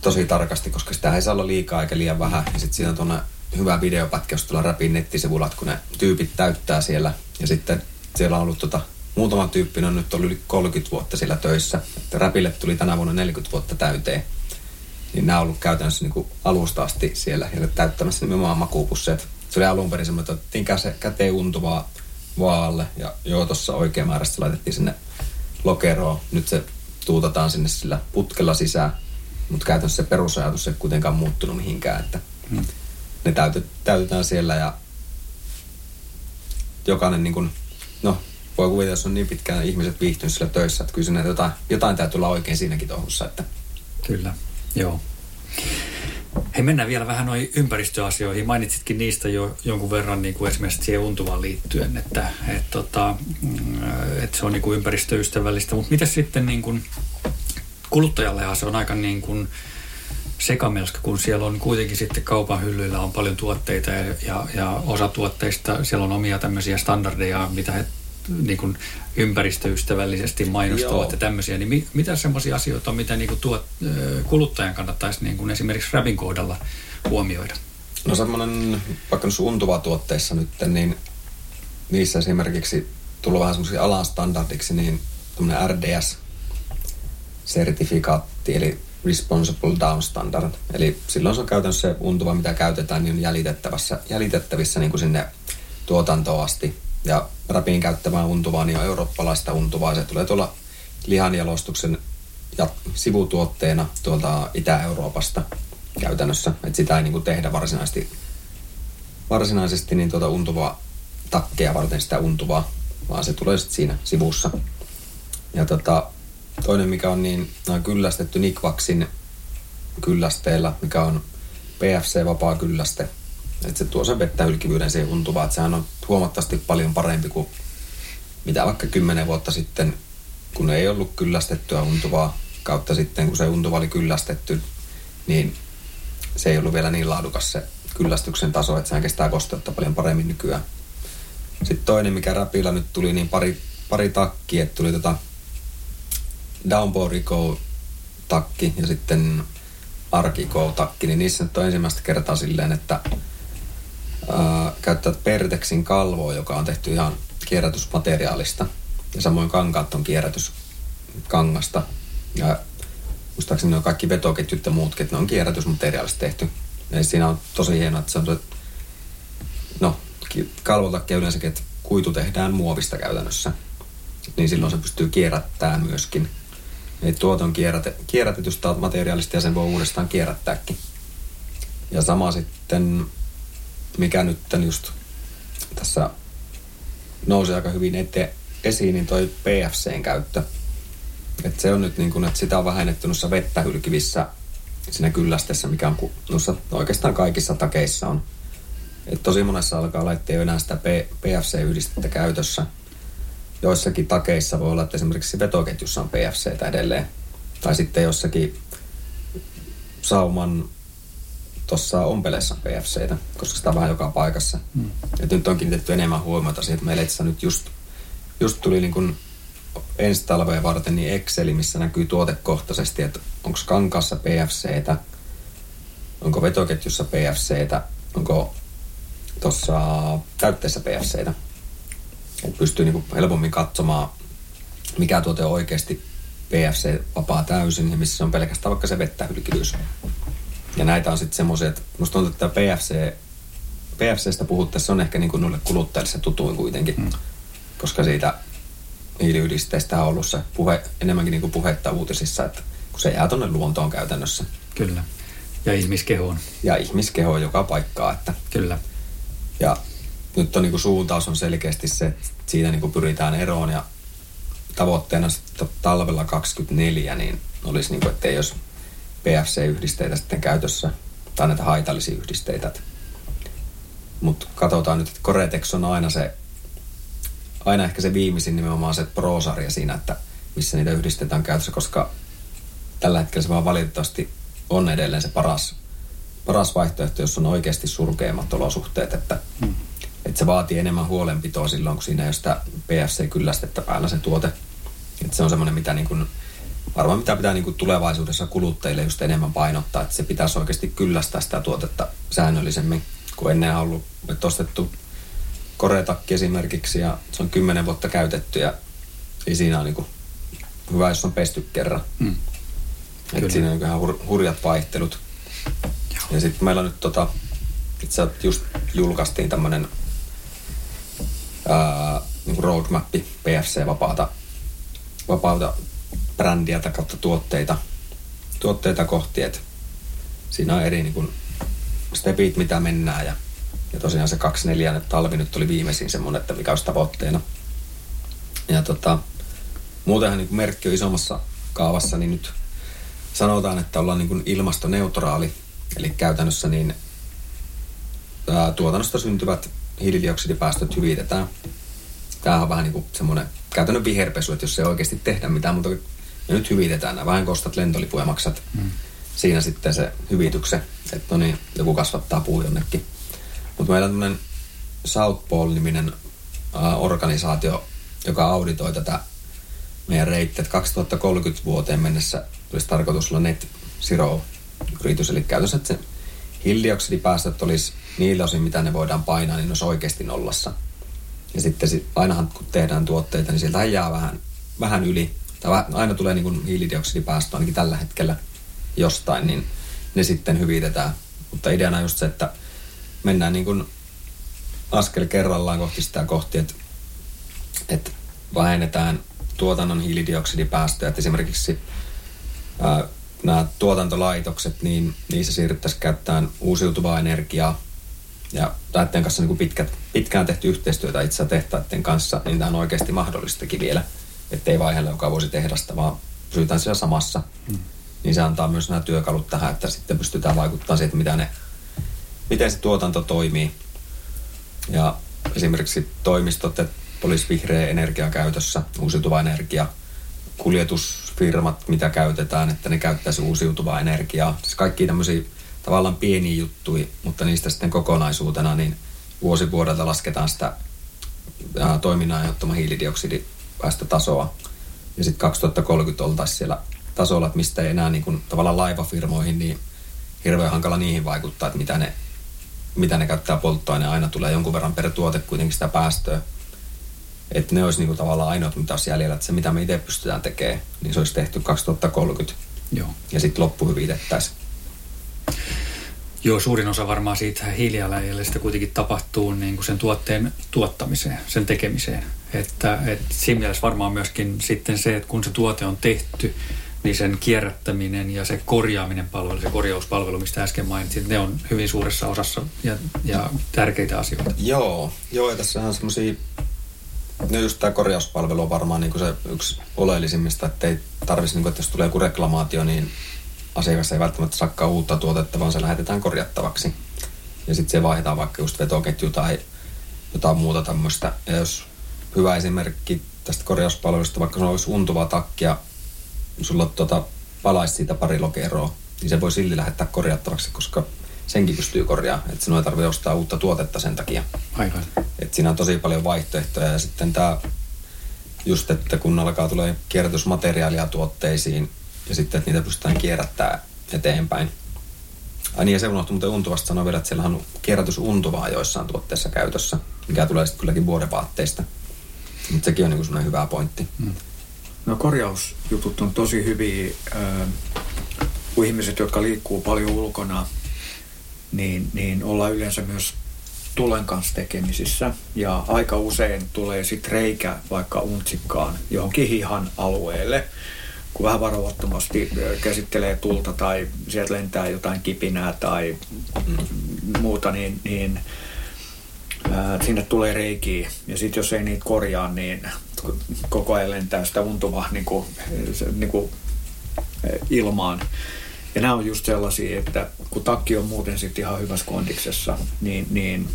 tosi tarkasti, koska sitä ei saa olla liikaa eikä liian vähän. Ja sitten siinä on tuonne hyvä videopätkä, jos tuolla Rapin nettisivulla, kun ne tyypit täyttää siellä. Ja sitten siellä on ollut tota, muutama tyyppi, on nyt ollut yli 30 vuotta siellä töissä. Että Rapille tuli tänä vuonna 40 vuotta täyteen. Niin nämä on ollut käytännössä niin kuin alusta asti siellä ja täyttämässä nimenomaan makuupusseet. Se oli alun perin semmoinen, että otettiin käteen untuvaa vaalle ja joo, tuossa oikein määrästä laitettiin sinne lokeroon. Nyt se tuutataan sinne sillä putkella sisään mutta käytännössä se perusajatus ei kuitenkaan muuttunut mihinkään, että hmm. ne täytet, täytetään siellä ja jokainen niin kuin, no voi kuvitella, jos on niin pitkään ihmiset viihtynyt sillä töissä, että kyllä jotain, jotain täytyy olla oikein siinäkin touhussa. Että. Kyllä, joo. Hei, mennään vielä vähän noihin ympäristöasioihin. Mainitsitkin niistä jo jonkun verran niin kuin esimerkiksi siihen untuvaan liittyen, että, että, tota, mm, että se on niin kuin ympäristöystävällistä. Mutta miten sitten niin kuin, kuluttajallehan se on aika niin kuin sekamelska, kun siellä on kuitenkin sitten kaupan hyllyillä on paljon tuotteita ja, ja, ja osa tuotteista, siellä on omia tämmöisiä standardeja, mitä he niin kuin ympäristöystävällisesti mainostavat Joo. ja tämmöisiä, niin mi, mitä semmoisia asioita on, mitä niin kuin tuot, kuluttajan kannattaisi niin kuin esimerkiksi Rabin kohdalla huomioida? No semmoinen, vaikka untuva tuotteissa nyt, niin niissä esimerkiksi tullut vähän semmoisia alan standardiksi, niin tämmöinen RDS, sertifikaatti, eli Responsible Down Standard. Eli silloin se on käytännössä se untuva, mitä käytetään, niin on jäljitettävissä, jäljitettävissä niin kuin sinne tuotantoon asti. Ja rapin käyttämää untuvaa niin on eurooppalaista untuvaa. Se tulee tuolla lihanjalostuksen ja sivutuotteena tuolta Itä-Euroopasta käytännössä. Että sitä ei niin kuin tehdä varsinaisesti, varsinaisesti niin tuota untuvaa takkeja varten sitä untuvaa, vaan se tulee sitten siinä sivussa. Ja tota, Toinen, mikä on niin on kyllästetty Nikvaksin kyllästeellä, mikä on PFC-vapaa kylläste. Että se tuo sen vettä hylkivyyden siihen untuvaan, että sehän on huomattavasti paljon parempi kuin mitä vaikka kymmenen vuotta sitten, kun ei ollut kyllästettyä untuvaa, kautta sitten kun se untuva oli kyllästetty, niin se ei ollut vielä niin laadukas se kyllästyksen taso, että sehän kestää kosteutta paljon paremmin nykyään. Sitten toinen, mikä räpillä nyt tuli, niin pari, pari takki, että tuli tota Downpour takki ja sitten Arkico takki, niin niissä nyt on ensimmäistä kertaa silleen, että ää, käyttävät Pertexin kalvoa, joka on tehty ihan kierrätysmateriaalista. Ja samoin kankaat on kierrätyskangasta. Ja muistaakseni ne on kaikki vetoketjut ja muutkin, ne on kierrätysmateriaalista tehty. Ja siinä on tosi hienoa, että se on, no, kalvotakki yleensäkin, että kuitu tehdään muovista käytännössä. Niin silloin se pystyy kierrättämään myöskin. Eli tuot on kierräte, kierrätetystä materiaalista ja sen voi uudestaan kierrättääkin. Ja sama sitten, mikä nyt just tässä nousi aika hyvin ete, esiin, niin toi PFCn käyttö. Et se on nyt niin kuin, että sitä on vähennetty noissa vettä hylkivissä siinä kyllästessä, mikä on noissa oikeastaan kaikissa takeissa on. Et tosi monessa alkaa laittaa enää sitä PFC-yhdistettä käytössä. Joissakin takeissa voi olla, että esimerkiksi vetoketjussa on PFC edelleen. Tai sitten jossakin sauman tuossa ompeleessa PFCtä, koska sitä on vähän joka paikassa. Mm. Et nyt on kiinnitetty enemmän huomiota siihen, että meillä itse nyt just, just tuli niin kuin ensi talveen varten niin Exceli, missä näkyy tuotekohtaisesti, että onko kankaassa PFCtä, onko vetoketjussa PFCtä, onko tuossa täytteessä PFCtä. Että pystyy niin kuin helpommin katsomaan, mikä tuote on oikeasti PFC-vapaa täysin ja missä on pelkästään vaikka se vettä hylkivyys. Ja näitä on sitten semmoisia, että musta tuntuu, että PFC, PFCstä puhuttaessa on ehkä niin kuin noille kuluttajille se tutuin kuitenkin. Mm. Koska siitä hiiliyhdisteistä on ollut se puhe, enemmänkin niin kuin puhetta uutisissa, että kun se jää tuonne luontoon käytännössä. Kyllä. Ja ihmiskehoon. Ja ihmiskehoon joka paikkaa. Että Kyllä. Ja nyt on niin kuin suuntaus on selkeästi se, että siitä niin kuin pyritään eroon ja tavoitteena sitten talvella 24, niin olisi niin kuin, että ei olisi PFC-yhdisteitä sitten käytössä tai näitä haitallisia yhdisteitä. Mutta katsotaan nyt, että Coretex on aina se, aina ehkä se viimeisin nimenomaan se Pro-sarja siinä, että missä niitä yhdistetään käytössä, koska tällä hetkellä se vaan valitettavasti on edelleen se paras, paras vaihtoehto, jos on oikeasti surkeimmat olosuhteet, että, hmm. että se vaatii enemmän huolenpitoa silloin, kun siinä ei ole sitä PFC-kyllästettä päällä se tuote. Että se on semmoinen, mitä niin kuin varmaan mitä pitää niin kuin tulevaisuudessa kuluttajille just enemmän painottaa, että se pitäisi oikeasti kyllästää sitä tuotetta säännöllisemmin, kuin ennen on ollut, että ostettu koretakki esimerkiksi ja se on kymmenen vuotta käytetty ja ei siinä on niin kuin hyvä, jos on pesty kerran. Mm. Että siinä on ihan hur, hurjat vaihtelut. Joo. Ja sitten meillä on nyt tota, itse just julkaistiin tämmöinen niin roadmappi PFC-vapaata vapaata brändiä tai kautta tuotteita, tuotteita kohti, että siinä on eri niin stepit, mitä mennään ja, ja tosiaan se 24 talvi nyt oli viimeisin semmoinen, että mikä olisi tavoitteena. Ja tota, muutenhan niin merkki on isommassa kaavassa, niin nyt sanotaan, että ollaan niin ilmastoneutraali, eli käytännössä niin ää, tuotannosta syntyvät hiilidioksidipäästöt hyvitetään. Tämähän on vähän niin kuin semmoinen käytännön viherpesu, että jos se oikeasti tehdä mitään muuta ja nyt hyvitetään nämä. Vähän kostat lentolipuja maksat mm. siinä sitten se hyvityksen, että no niin, joku kasvattaa puu jonnekin. Mutta meillä on tämmöinen South Pole-niminen äh, organisaatio, joka auditoi tätä meidän reittiä, että 2030 vuoteen mennessä olisi tarkoitus olla net zero yritys, eli käytössä, että se hiilidioksidipäästöt olisi niillä osin, mitä ne voidaan painaa, niin olisi oikeasti nollassa. Ja sitten ainahan kun tehdään tuotteita, niin sieltä jää vähän, vähän yli tai aina tulee niin kuin hiilidioksidipäästö ainakin tällä hetkellä jostain, niin ne sitten hyvitetään. Mutta ideana on just se, että mennään niin kuin askel kerrallaan kohti sitä kohti, että, että vähennetään tuotannon hiilidioksidipäästöjä. Että esimerkiksi ää, nämä tuotantolaitokset, niin niissä siirryttäisiin käyttämään uusiutuvaa energiaa. Ja näiden kanssa niin kuin pitkät, pitkään tehty yhteistyötä itse tehtaiden kanssa, niin tämä on oikeasti mahdollistakin vielä – ettei vaihella joka vuosi tehdasta, vaan pysytään siellä samassa. Mm. Niin se antaa myös nämä työkalut tähän, että sitten pystytään vaikuttamaan siihen, mitä ne, miten se tuotanto toimii. Ja esimerkiksi toimistot, että olisi vihreä energia käytössä, uusiutuva energia, kuljetusfirmat, mitä käytetään, että ne käyttäisi uusiutuvaa energiaa. Siis kaikki tämmöisiä tavallaan pieniä juttuja, mutta niistä sitten kokonaisuutena niin vuosi vuodelta lasketaan sitä ää, toiminnan aiheuttama hiilidioksidi päästötasoa. Ja sitten 2030 oltaisiin siellä tasolla, että mistä ei enää niin kuin, tavallaan laivafirmoihin, niin hirveän hankala niihin vaikuttaa, että mitä ne, mitä ne käyttää polttoaineen. Aina tulee jonkun verran per tuote kuitenkin sitä päästöä. Että ne olisi niinku tavallaan ainoat, mitä olisi jäljellä. Että se, mitä me itse pystytään tekemään, niin se olisi tehty 2030. Joo. Ja sitten loppu hyvitettäisiin. Joo, suurin osa varmaan siitä hiilijalanjäljestä kuitenkin tapahtuu niin kuin sen tuotteen tuottamiseen, sen tekemiseen. Että, että siinä mielessä varmaan myöskin sitten se, että kun se tuote on tehty, niin sen kierrättäminen ja se korjaaminen palvelu, se korjauspalvelu, mistä äsken mainitsin, ne on hyvin suuressa osassa ja, ja tärkeitä asioita. Joo, joo ja tässä on semmoisia, no just tämä korjauspalvelu on varmaan niin se yksi oleellisimmista, että ei tarvitsisi, niin kuin, että jos tulee joku reklamaatio, niin asiakas ei välttämättä sakkaa uutta tuotetta, vaan se lähetetään korjattavaksi. Ja sitten se vaihdetaan vaikka just vetoketju tai jotain muuta tämmöistä. Ja jos hyvä esimerkki tästä korjauspalvelusta, vaikka se olisi untuva takki ja sulla tota, palaisi siitä pari lokeroa, niin se voi silti lähettää korjattavaksi, koska senkin pystyy korjaamaan. Että sinun ei tarvitse ostaa uutta tuotetta sen takia. Aivan. Et siinä on tosi paljon vaihtoehtoja ja sitten tämä just, että kun alkaa tulee kierrätysmateriaalia tuotteisiin ja sitten, että niitä pystytään kierrättämään eteenpäin. Ai niin, ja se unohtui muuten untuvasta sanoa vielä, että siellä on kierrätysuntuvaa joissain tuotteissa käytössä, mikä tulee sitten kylläkin vuodenvaatteista. Mutta sekin on niin semmoinen hyvä pointti. Mm. No korjausjutut on tosi hyviä, äh, kun ihmiset, jotka liikkuu paljon ulkona, niin, niin ollaan yleensä myös tulen kanssa tekemisissä. Ja aika usein tulee sitten reikä vaikka untsikkaan johonkin hihan alueelle, kun vähän varovattomasti käsittelee tulta tai sieltä lentää jotain kipinää tai mm. muuta, niin, niin ää, sinne tulee reikiä. Ja sitten jos ei niitä korjaa, niin koko ajan lentää sitä untuvaa niin kuin, niin kuin ilmaan. Ja nämä on just sellaisia, että kun takki on muuten sitten ihan hyvässä kondiksessa, niin, niin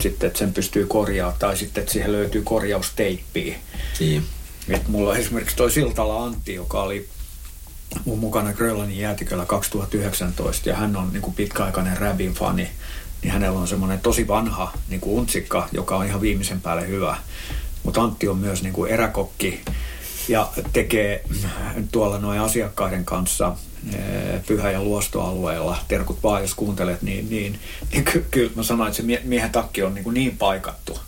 sitten että sen pystyy korjaamaan tai sitten että siihen löytyy korjausteippiä. Niin. Et mulla on esimerkiksi toi Siltala Antti, joka oli mun mukana Grönlannin jäätiköllä 2019 ja hän on niin kuin pitkäaikainen Rabin fani, niin hänellä on semmoinen tosi vanha niin kuin untsikka, joka on ihan viimeisen päälle hyvä. Mutta Antti on myös niin kuin eräkokki ja tekee tuolla noin asiakkaiden kanssa eh, pyhä- ja luostoalueella, terkut vaan jos kuuntelet, niin, niin, niin ky- kyllä mä sanoin, että se miehen takki on niin, kuin niin paikattu.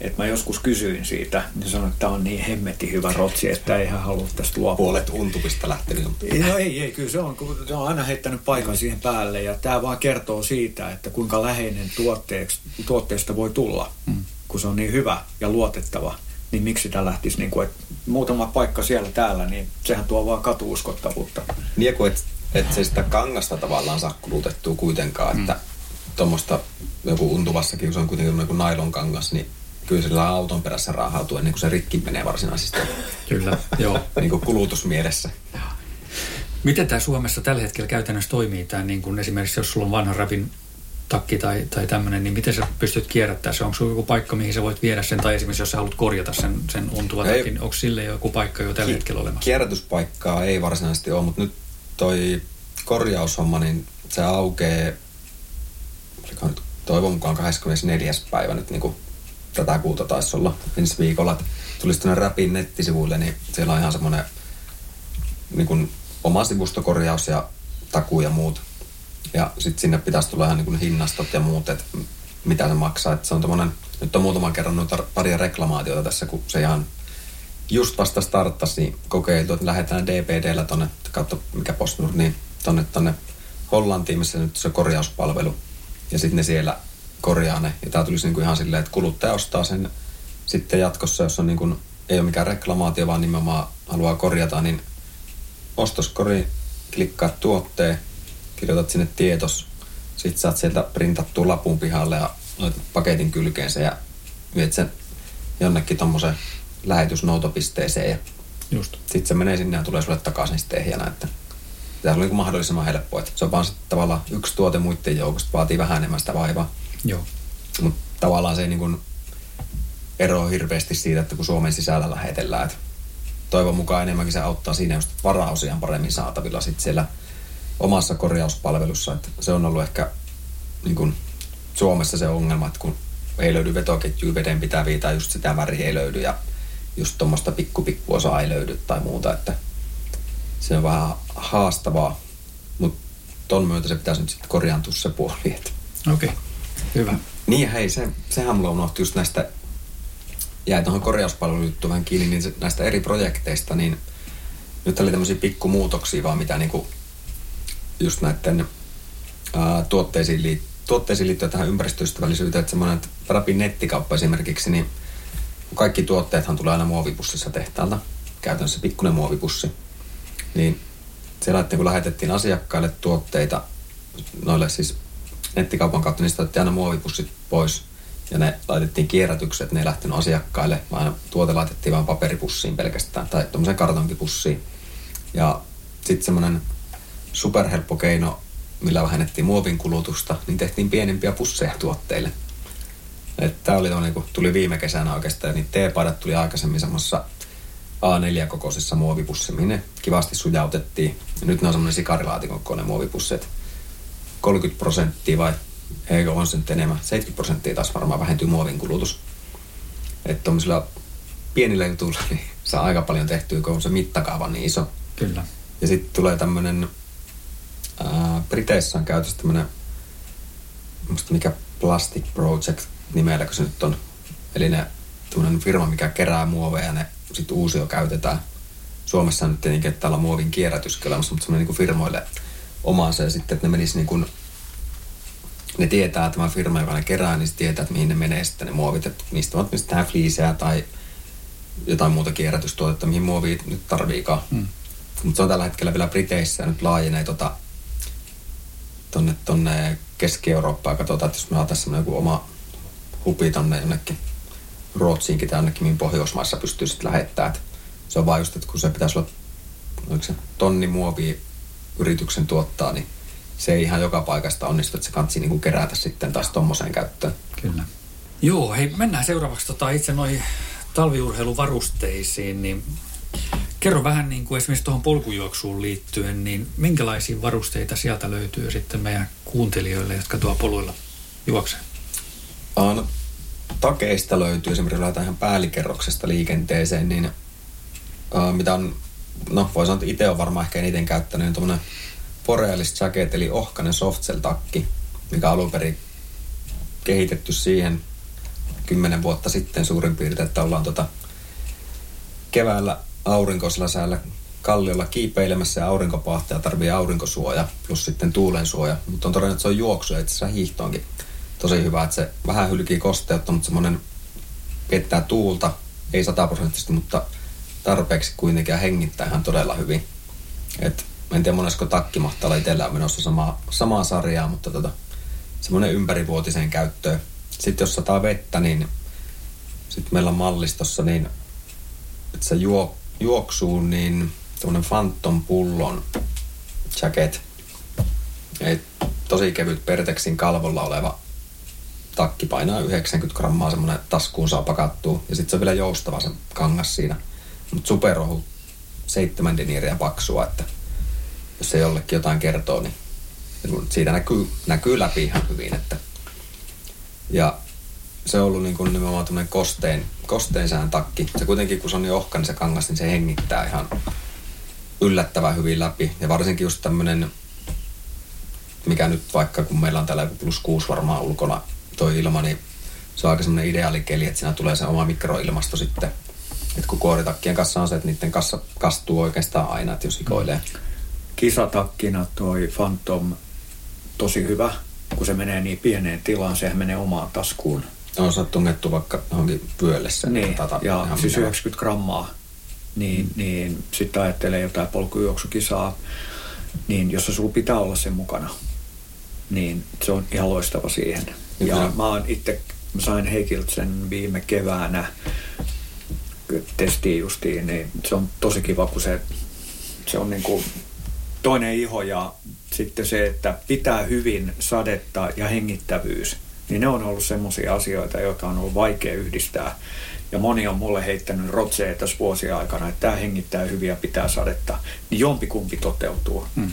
Että mä joskus kysyin siitä, niin sanoin, että tämä on niin hemmetti hyvä rotsi, että ei hän halua tästä luopua. Puolet untupista lähtenyt. No ei, ei, kyllä se on, se on aina heittänyt paikan siihen päälle ja tämä vaan kertoo siitä, että kuinka läheinen tuotteesta voi tulla. Hmm kun se on niin hyvä ja luotettava, niin miksi sitä lähtisi, niin kuin, että muutama paikka siellä täällä, niin sehän tuo vaan katuuskottavuutta. Niin kuin, että, että se sitä kangasta tavallaan saa kulutettua kuitenkaan, mm. että tuommoista joku untuvassakin, kun se on kuitenkin joku nailon kangas, niin kyllä sillä auton perässä raahautuu ennen kuin se rikki menee varsinaisesti. Kyllä, (laughs) joo. niin kuin kulutusmielessä. Miten tämä Suomessa tällä hetkellä käytännössä toimii? Tämä, niin kuin esimerkiksi jos sulla on vanha rapin takki tai, tai tämmöinen, niin miten sä pystyt kierrättämään se? Onko sulla joku paikka, mihin sä voit viedä sen, tai esimerkiksi jos sä haluat korjata sen, sen untuvan takin, onko sille joku paikka jo tällä hetkellä olemassa? Kierrätyspaikkaa ei varsinaisesti ole, mutta nyt toi korjaushomma, niin se aukeaa, nyt toivon mukaan 24. päivä nyt niin kuin tätä kuuta taisi olla ensi viikolla. Tulisi tuonne Rapin nettisivuille, niin siellä on ihan semmoinen niin oma sivustokorjaus ja takuu ja muut ja sitten sinne pitäisi tulla ihan niin hinnastot ja muut, että mitä se maksaa. Että se on tommonen, nyt on muutaman kerran noita paria reklamaatiota tässä, kun se ihan just vasta starttasi, niin kokeiltu, että lähdetään DPDllä tonne, kautta mikä Postnord, niin tonne, tonne Hollantiin, missä nyt se korjauspalvelu. Ja sitten ne siellä korjaa ne. Ja tämä tulisi niin kuin ihan silleen, että kuluttaja ostaa sen sitten jatkossa, jos on niin kuin, ei ole mikään reklamaatio, vaan nimenomaan haluaa korjata, niin ostoskori, klikkaa tuotteen, kirjoitat sinne tietos, sitten saat sieltä printattua lapun pihalle ja laitat paketin kylkeensä ja viet sen jonnekin tuommoisen lähetysnoutopisteeseen ja Just. sitten se menee sinne ja tulee sulle takaisin sitten ehjänä, että tämä on niin mahdollisimman helppoa. Että se on vaan sitten tavallaan yksi tuote muiden joukosta, vaatii vähän enemmän sitä vaivaa. Joo. Mutta tavallaan se ei niin kuin eroa hirveästi siitä, että kun Suomen sisällä lähetellään. Että toivon mukaan enemmänkin se auttaa siinä, just varaus ihan paremmin saatavilla sitten siellä omassa korjauspalvelussa. Että se on ollut ehkä niin kuin Suomessa se ongelma, että kun ei löydy vetoketjuja veden pitäviä tai just sitä väriä ei löydy ja just tuommoista pikku pikku ei löydy tai muuta, että se on vähän haastavaa, mutta ton myötä se pitäisi nyt sitten korjaantua se puoli. Okei, okay. Hyvä. Niin hei, se, sehän mulla unohtui just näistä jäi tuohon korjauspalvelujuttuun vähän kiinni, niin näistä eri projekteista, niin nyt oli tämmöisiä pikkumuutoksia vaan, mitä niinku just näiden ää, tuotteisiin, liit- tuotteisiin liittyen tähän ympäristöystävällisyyteen, että semmoinen, että Rapin nettikauppa esimerkiksi, niin kaikki tuotteethan tulee aina muovipussissa tehtaalta, käytännössä pikkuinen muovipussi, niin siellä, että kun lähetettiin asiakkaille tuotteita noille siis nettikaupan kautta, niin otettiin aina muovipussit pois ja ne laitettiin kierrätykset, ne ei lähtenyt asiakkaille, vaan tuote laitettiin vain paperipussiin pelkästään tai tuommoiseen kartonkipussiin. Ja sitten semmoinen superhelppo keino, millä vähennettiin muovin kulutusta, niin tehtiin pienempiä pusseja tuotteille. Tämä oli niin tuli viime kesänä oikeastaan, niin teepaidat tuli aikaisemmin semmoisessa A4-kokoisessa muovipussi, mihin ne kivasti sujautettiin. Ja nyt ne on semmoinen sikarilaatikon kokoinen muovipusset. 30 prosenttia vai eikö on se nyt enemmän, 70 prosenttia taas varmaan vähentyy muovin kulutus. Että tuommoisilla pienillä jutuilla niin saa aika paljon tehtyä, kun on se mittakaava niin iso. Kyllä. Ja sitten tulee tämmöinen, Briteissä on käytössä tämmöinen, musta mikä Plastic Project nimelläkö se nyt on. Eli ne tämmöinen firma, mikä kerää muoveja ja ne sitten uusio käytetään. Suomessa on nyt tietenkin, että täällä on muovin kierrätys mutta semmoinen niin firmoille omaansa ja sitten, että ne menisi niin kuin, ne tietää, tämä firma, joka ne kerää, niin tietää, että mihin ne menee sitten ne muovit, että mistä on mistä fliiseä tai jotain muuta kierrätystuotetta, mihin muovi nyt tarviikaan. Mm. Mutta se on tällä hetkellä vielä Briteissä ja nyt laajenee tota, tonne, tonne Keski-Eurooppaan. Katsotaan, että jos me saataisiin joku oma hupi tonne jonnekin Ruotsiinkin tai jonnekin, mihin Pohjoismaissa pystyy sitten lähettämään. Se on vaan just, että kun se pitäisi olla oliko se tonni muovia yrityksen tuottaa, niin se ei ihan joka paikasta onnistu, että se kansi niin kerätä sitten taas tuommoiseen käyttöön. Kyllä. Joo, hei, mennään seuraavaksi tota, itse noihin talviurheiluvarusteisiin, niin kerro vähän niin kuin esimerkiksi tuohon polkujuoksuun liittyen, niin minkälaisia varusteita sieltä löytyy sitten meidän kuuntelijoille, jotka tuo poluilla juoksee? No, takeista löytyy, esimerkiksi lähdetään ihan päällikerroksesta liikenteeseen, niin mitä on, no voi sanoa, että itse on varmaan ehkä eniten käyttänyt, niin tuommoinen Borealis Jacket, eli ohkainen softcell-takki, mikä alun perin kehitetty siihen kymmenen vuotta sitten suurin piirtein, että ollaan tota keväällä aurinkoisella säällä kalliolla kiipeilemässä ja aurinkopahtaja tarvii aurinkosuoja plus sitten tuulensuoja. Mutta on todennut, että se on juoksu ja itse asiassa hiihtoonkin tosi hyvä, että se vähän hylkii kosteutta, mutta semmoinen piettää tuulta, ei sataprosenttisesti, mutta tarpeeksi kuitenkin hengittää ihan todella hyvin. Et, en tiedä monesko takki mahtaa olla itsellään menossa samaa, samaa sarjaa, mutta tota, semmoinen ympärivuotiseen käyttöön. Sitten jos sataa vettä, niin sitten meillä on mallistossa niin, että se juo, juoksuun, niin semmoinen Phantom pullon jacket. Et tosi kevyt Pertexin kalvolla oleva takki painaa 90 grammaa, semmoinen taskuun saa pakattua. Ja sitten se on vielä joustava se kangas siinä. Mutta superohu seitsemän deniiriä paksua, että jos se jollekin jotain kertoo, niin siitä näkyy, näkyy läpi ihan hyvin. Että. Ja se on ollut niin kuin nimenomaan tämmöinen kosteen, kosteensään takki. Se kuitenkin, kun se on niin ohka, niin se kangas, niin se hengittää ihan yllättävän hyvin läpi. Ja varsinkin just tämmöinen, mikä nyt vaikka kun meillä on täällä plus kuusi varmaan ulkona toi ilma, niin se on aika semmoinen ideaalikeli, että siinä tulee se oma mikroilmasto sitten. Että kun kuoritakkien kanssa on se, että niiden kanssa kastuu oikeastaan aina, että jos hikoilee. Kisatakkina toi Phantom tosi hyvä, kun se menee niin pieneen tilaan, sehän menee omaan taskuun. On se tungettu vaikka johonkin vyöllessä. Niin, ja siis 90 grammaa. Niin, mm. niin sitten ajattelee jotain polkujuoksukisaa, niin jos se sulla pitää olla sen mukana, niin se on ihan loistava siihen. Ja Kyllä. mä oon itse, mä sain Heikiltä sen viime keväänä testiin justiin, niin se on tosi kiva, kun se, se on niin kuin toinen iho ja sitten se, että pitää hyvin sadetta ja hengittävyys, niin ne on ollut semmoisia asioita, joita on ollut vaikea yhdistää. Ja moni on mulle heittänyt rotseja tässä vuosien aikana, että tämä hengittää hyvin ja pitää sadetta. Niin jompikumpi toteutuu mm.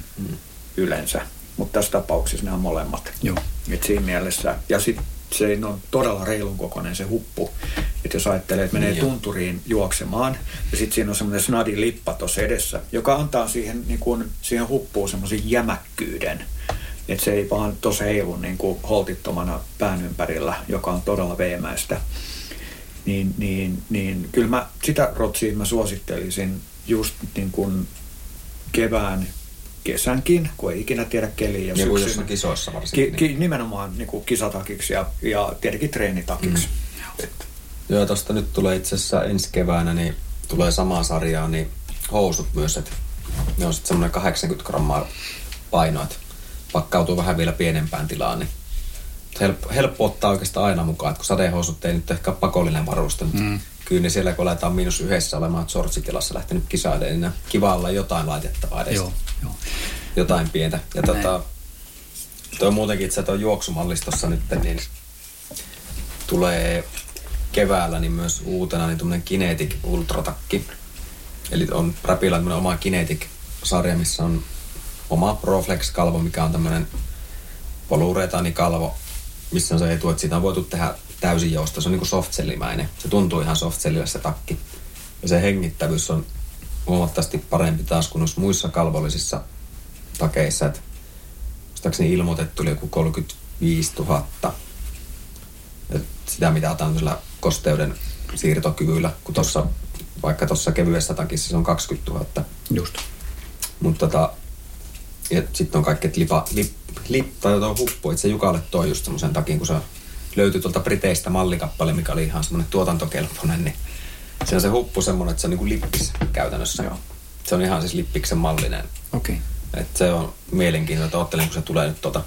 yleensä. Mutta tässä tapauksessa nämä molemmat. Joo. Et siinä mielessä. Ja sitten se on todella reilun kokoinen se huppu. Että jos ajattelee, että menee niin tunturiin juoksemaan ja sitten siinä on semmoinen snadi lippa tuossa edessä, joka antaa siihen, niin kun, siihen huppuun semmoisen jämäkkyyden. Että se ei vaan tuossa heilu niin kuin holtittomana pään ympärillä, joka on todella veemäistä. niin, niin, niin kyllä mä sitä rotsia mä suosittelisin just niin kuin kevään kesänkin, kun ei ikinä tiedä keliä. Ja Niin jossain kisoissa varsinkin. Ki, ki, nimenomaan niin kuin kisatakiksi ja, ja tietenkin treenitakiksi. Mm. Joo, tosta nyt tulee itse asiassa ensi keväänä, niin tulee samaa sarjaa, niin housut myös, että ne on sitten semmoinen 80 grammaa paino, että pakkautuu vähän vielä pienempään tilaan, niin helppo, helppo ottaa oikeastaan aina mukaan, että kun sadehousut ei nyt ehkä ole pakollinen varuste, mutta mm. Kyllä ne siellä kun aletaan miinus yhdessä olemaan shortsitilassa lähtenyt kisailemaan, niin kiva olla jotain laitettavaa edes. Joo, joo. jotain pientä. Ja Näin. tota, toi muutenkin itse tuo juoksumallistossa nyt, niin tulee keväällä niin myös uutena niin tuommoinen Kinetic Ultratakki. Eli on Rapilla tämmöinen oma Kinetic-sarja, missä on oma Proflex-kalvo, mikä on tämmöinen kalvo, missä on se etu, että siitä on voitu tehdä täysin jousta. Se on niin softsellimäinen. Se tuntuu ihan softselille se takki. Ja se hengittävyys on huomattavasti parempi taas kuin noissa muissa kalvollisissa takeissa. Että muistaakseni ilmoitettu oli joku 35 000. Et sitä mitataan tällä kosteuden siirtokyvyllä, kun tossa, vaikka tuossa kevyessä takissa se on 20 000. Just. Mutta tota, sitten on kaikki, että lipa, lip, lip, tai tuo huppu, että se Jukalle toi just semmoisen takin, kun se löytyi tuolta Briteistä mallikappale, mikä oli ihan semmoinen tuotantokelpoinen, niin se on se huppu semmoinen, että se on niin kuin lippis käytännössä. Joo. Se on ihan siis lippiksen mallinen. Okei. Okay. Et se on mielenkiintoista, että ottelen, kun se tulee nyt tota,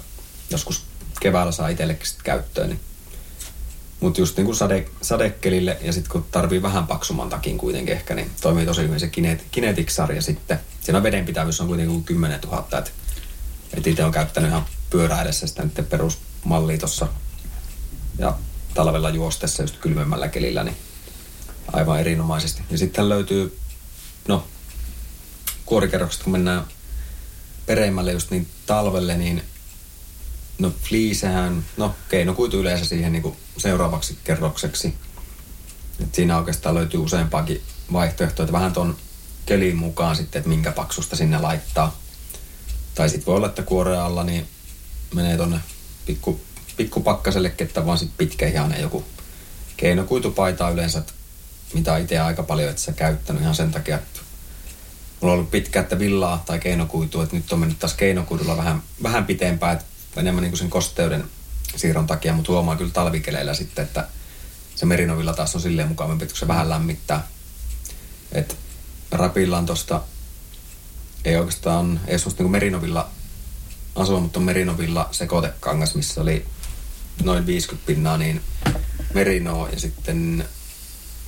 joskus keväällä saa itsellekin sit käyttöön. Niin. Mutta just niin kuin sade, sadekelille ja sitten kun tarvii vähän paksumman takin kuitenkin ehkä, niin toimii tosi hyvin se Kinet, Kinetic-sarja sitten. Siinä vedenpitävyys on kuitenkin kuin 10 000, että et itse on käyttänyt ihan pyöräillessä sitä nyt perusmallia tuossa ja talvella juostessa just kylmemmällä kelillä, niin aivan erinomaisesti. Ja sitten löytyy, no kuorikerrokset, kun mennään pereimmälle just niin talvelle, niin no fliisehän, no keinokuitu yleensä siihen niin seuraavaksi kerrokseksi. Et siinä oikeastaan löytyy useampaakin vaihtoehtoa, että vähän ton kelin mukaan sitten, että minkä paksusta sinne laittaa. Tai sitten voi olla, että kuoren alla niin menee tonne pikku, pikku pakkaselle, että vaan sit pitkäihainen joku keinokuitupaita yleensä, mitä itse aika paljon itse käyttänyt ihan sen takia, että mulla on ollut pitkä, että villaa tai keinokuitua, että nyt on mennyt taas keinokuidulla vähän, vähän pitempään, että enemmän niin kuin sen kosteuden siirron takia, mutta huomaa kyllä talvikeleillä sitten, että se merinovilla taas on silleen mukavampi, että kun se vähän lämmittää. Et rapilla on tosta, ei oikeastaan, ei semmoista niin merinovilla asua, mutta on merinovilla sekoitekangas, missä oli noin 50 pinnaa, niin merinoa ja sitten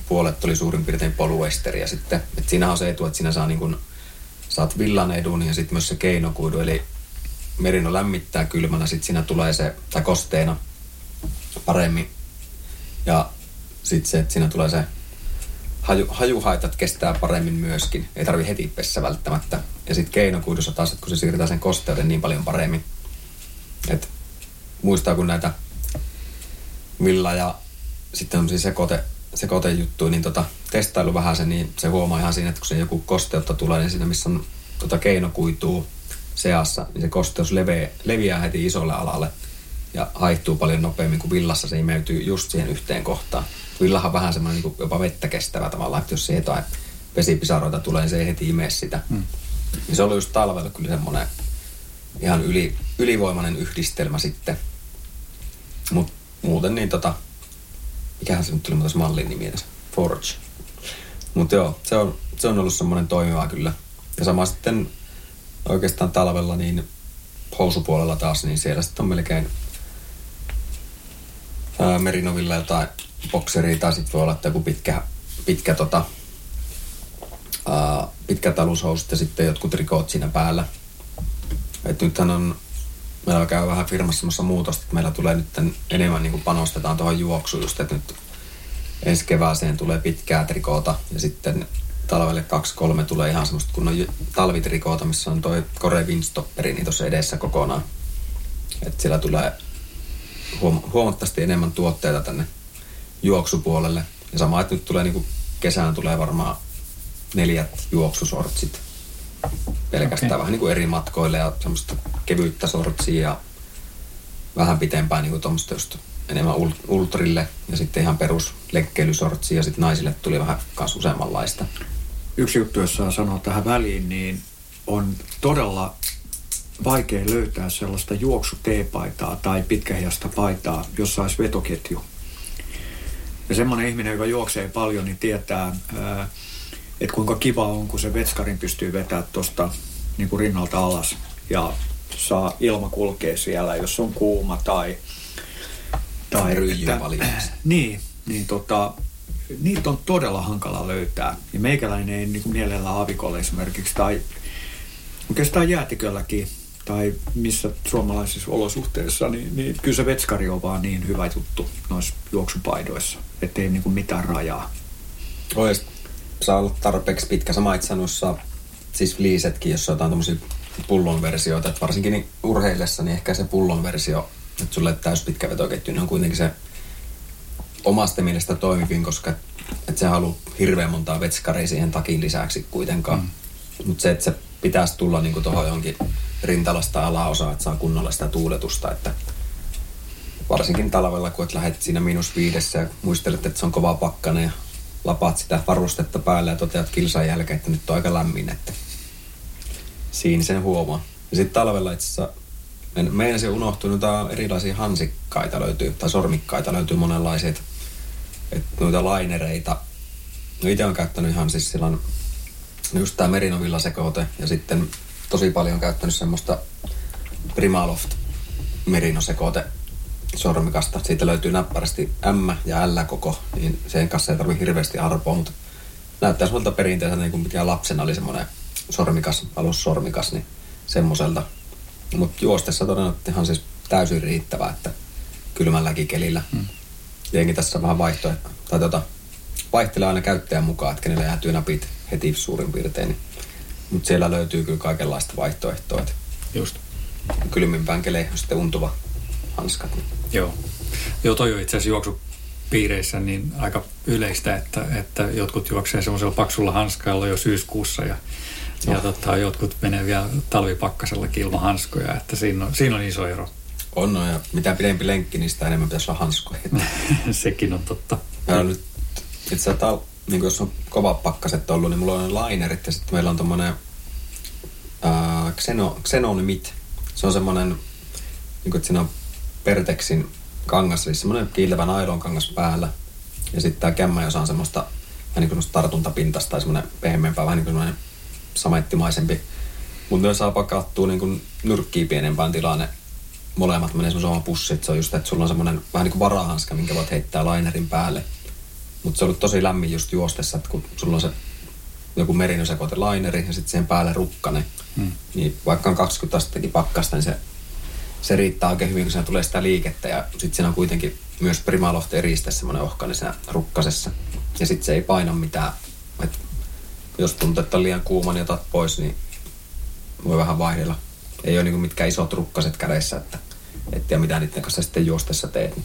puolet oli suurin piirtein polyesteriä sitten. Et siinä on se etu, että siinä saa niin kun, saat villan edun ja sitten myös se keinokuidu, eli merino lämmittää kylmänä, sitten siinä tulee se, tai kosteena paremmin. Ja sitten se, että siinä tulee se haju, hajuhaitat kestää paremmin myöskin. Ei tarvi heti pessä välttämättä. Ja sitten keinokuidussa taas, että kun se siirtää sen kosteuden niin paljon paremmin. Et muistaa, kun näitä villa ja sitten on siis sekoite, sekoitejuttuja, niin tota, testailu vähän se, niin se huomaa ihan siinä, että kun se joku kosteutta tulee, niin siinä missä on tota keinokuituu seassa, niin se kosteus leveä, leviää heti isolle alalle ja haittuu paljon nopeammin kuin villassa. Se imeytyy just siihen yhteen kohtaan. Villahan on vähän semmoinen niin jopa vettä kestävä tavallaan, että jos se jotain vesipisaroita tulee, niin se ei heti imee sitä. Hmm. Niin se oli just talvella kyllä semmoinen ihan yli, ylivoimainen yhdistelmä sitten. Mutta muuten niin tota, mikähän se nyt tuli muuta mallin nimi edes? Forge. Mutta joo, se on, se on ollut semmoinen toimiva kyllä. Ja sama sitten oikeastaan talvella niin housupuolella taas, niin siellä sitten on melkein ää, merinovilla jotain bokseria tai sitten voi olla että joku pitkä, pitkä tota, ää, pitkät alushousut ja sitten jotkut rikot siinä päällä. Et nythän on, meillä käy vähän firmassa semmoista muutosta, että meillä tulee nyt enemmän niin kuin panostetaan tuohon juoksuun just, että nyt ensi kevääseen tulee pitkää trikoota ja sitten talvelle 2-3 tulee ihan semmoista kunnon talvitrikoota, missä on toi Core Windstopperi niin tuossa edessä kokonaan. Että siellä tulee huom- huomattavasti enemmän tuotteita tänne juoksupuolelle. Ja sama, että nyt tulee niinku kesään tulee varmaan neljät juoksusortsit pelkästään okay. vähän niin kuin eri matkoille ja semmoista kevyyttä sortsia ja vähän pitempään niin kuin just enemmän ul- ultrille ja sitten ihan perus lenkkeilysortsi ja sitten naisille tuli vähän kanssa useammanlaista. Yksi juttu, jos saa sanoa tähän väliin, niin on todella vaikea löytää sellaista juoksuteepaitaa tai pitkähiasta paitaa, jossa olisi vetoketju. Ja semmoinen ihminen, joka juoksee paljon, niin tietää, ää, että kuinka kiva on, kun se vetskarin pystyy vetämään tuosta niin kuin rinnalta alas ja saa ilma kulkea siellä, jos on kuuma tai... Tai paljon. (clears throat) Niin, niin tota, niitä on todella hankala löytää. Ja meikäläinen ei niin kuin mielellään aavikolle esimerkiksi tai oikeastaan jäätikölläkin tai missä suomalaisissa olosuhteissa, niin, niin kyllä se vetskari on vaan niin hyvä juttu noissa juoksupaidoissa, ettei niin kuin mitään rajaa. Ois, saa olla tarpeeksi pitkä. Sä maitsanussa siis fliisetkin, jos jotain tommosia pullon versioita, että varsinkin niin urheillessa, niin ehkä se pullon versio, että sulle täys pitkä vetoketju, niin on kuitenkin se omasta mielestä toimivin, koska että se haluaa hirveän montaa vetskaria siihen takin lisäksi kuitenkaan. Mm. Mutta se, että se pitäisi tulla niinku tuohon johonkin rintalasta alaosa, että saa kunnolla sitä tuuletusta, että varsinkin talvella, kun et lähdet siinä miinus viidessä ja muistelet, että se on kova pakkane ja lapaat sitä varustetta päälle ja toteat kilsan jälkeen, että nyt on aika lämmin, että siinä sen huomaa. Ja sitten talvella itse asiassa meidän se unohtui, noita erilaisia hansikkaita löytyy, tai sormikkaita löytyy monenlaisia, että, noita lainereita. No itse on käyttänyt ihan siis silloin just tämä Merinovilla sekoite ja sitten tosi paljon käyttänyt semmoista Primaloft merinosekoite sormikasta. Siitä löytyy näppärästi M ja L koko, niin sen kanssa ei tarvi hirveästi arpoa, mutta näyttää semmoilta perinteiseltä, niin kuin mikä lapsena oli semmoinen sormikas, alussormikas, niin semmoiselta. Mutta juostessa todennäköisesti ihan siis täysin riittävä, että kylmälläkin kelillä. Hmm. Jengi tässä vähän vaihtoehto, tai tota, vaihtelee aina käyttäjän mukaan, että kenelle jäätyy napit heti suurin piirtein. Niin. Mutta siellä löytyy kyllä kaikenlaista vaihtoehtoa. Just. Kylmimpään keleihin sitten untuva hanskat. Joo. Joo, toi on itse asiassa juoksupiireissä niin aika yleistä, että, että jotkut juoksee semmoisella paksulla hanskalla jo syyskuussa ja, no. ja tota, jotkut menee vielä talvipakkasella ilman hanskoja, että siinä on, siinä on iso ero. On, no, ja mitä pidempi lenkki, niin sitä enemmän pitäisi olla hanskoja. (laughs) Sekin on totta. Ja nyt, itse asiassa, niin jos on kova pakkaset ollut, niin mulla on lainerit ja sitten meillä on tommonen äh, Xeno, Xenonimit. Se on semmonen, niin kuin, että siinä on Pertexin kangas, eli semmoinen kiiltävä nailon kangas päällä. Ja sitten tämä kämmäjosa on semmoista vähän niin kuin tartuntapintasta tai semmoinen pehmeämpää, vähän niin kuin semmoinen samettimaisempi. Mutta ne saa pakattua niin kuin nyrkkiä pienempään tilaan. molemmat menee semmoisen oman pussit. Se on just, että sulla on semmoinen vähän niin kuin varahanska, minkä voit heittää lainerin päälle. Mutta se on ollut tosi lämmin just juostessa, että kun sulla on se joku merinosekoite laineri ja sitten siihen päälle rukkane, hmm. niin vaikka on 20 astettakin pakkasta, niin se se riittää oikein hyvin, kun siinä tulee sitä liikettä. Ja sitten siinä on kuitenkin myös Primaloft eriste semmoinen ohkainen siinä rukkasessa. Ja sitten se ei paina mitään. Et jos tuntuu, että on liian kuuma, niin otat pois, niin voi vähän vaihdella. Ei ole niin mitkään isot rukkaset kädessä, että et tiedä mitä niiden kanssa sitten juostessa teet.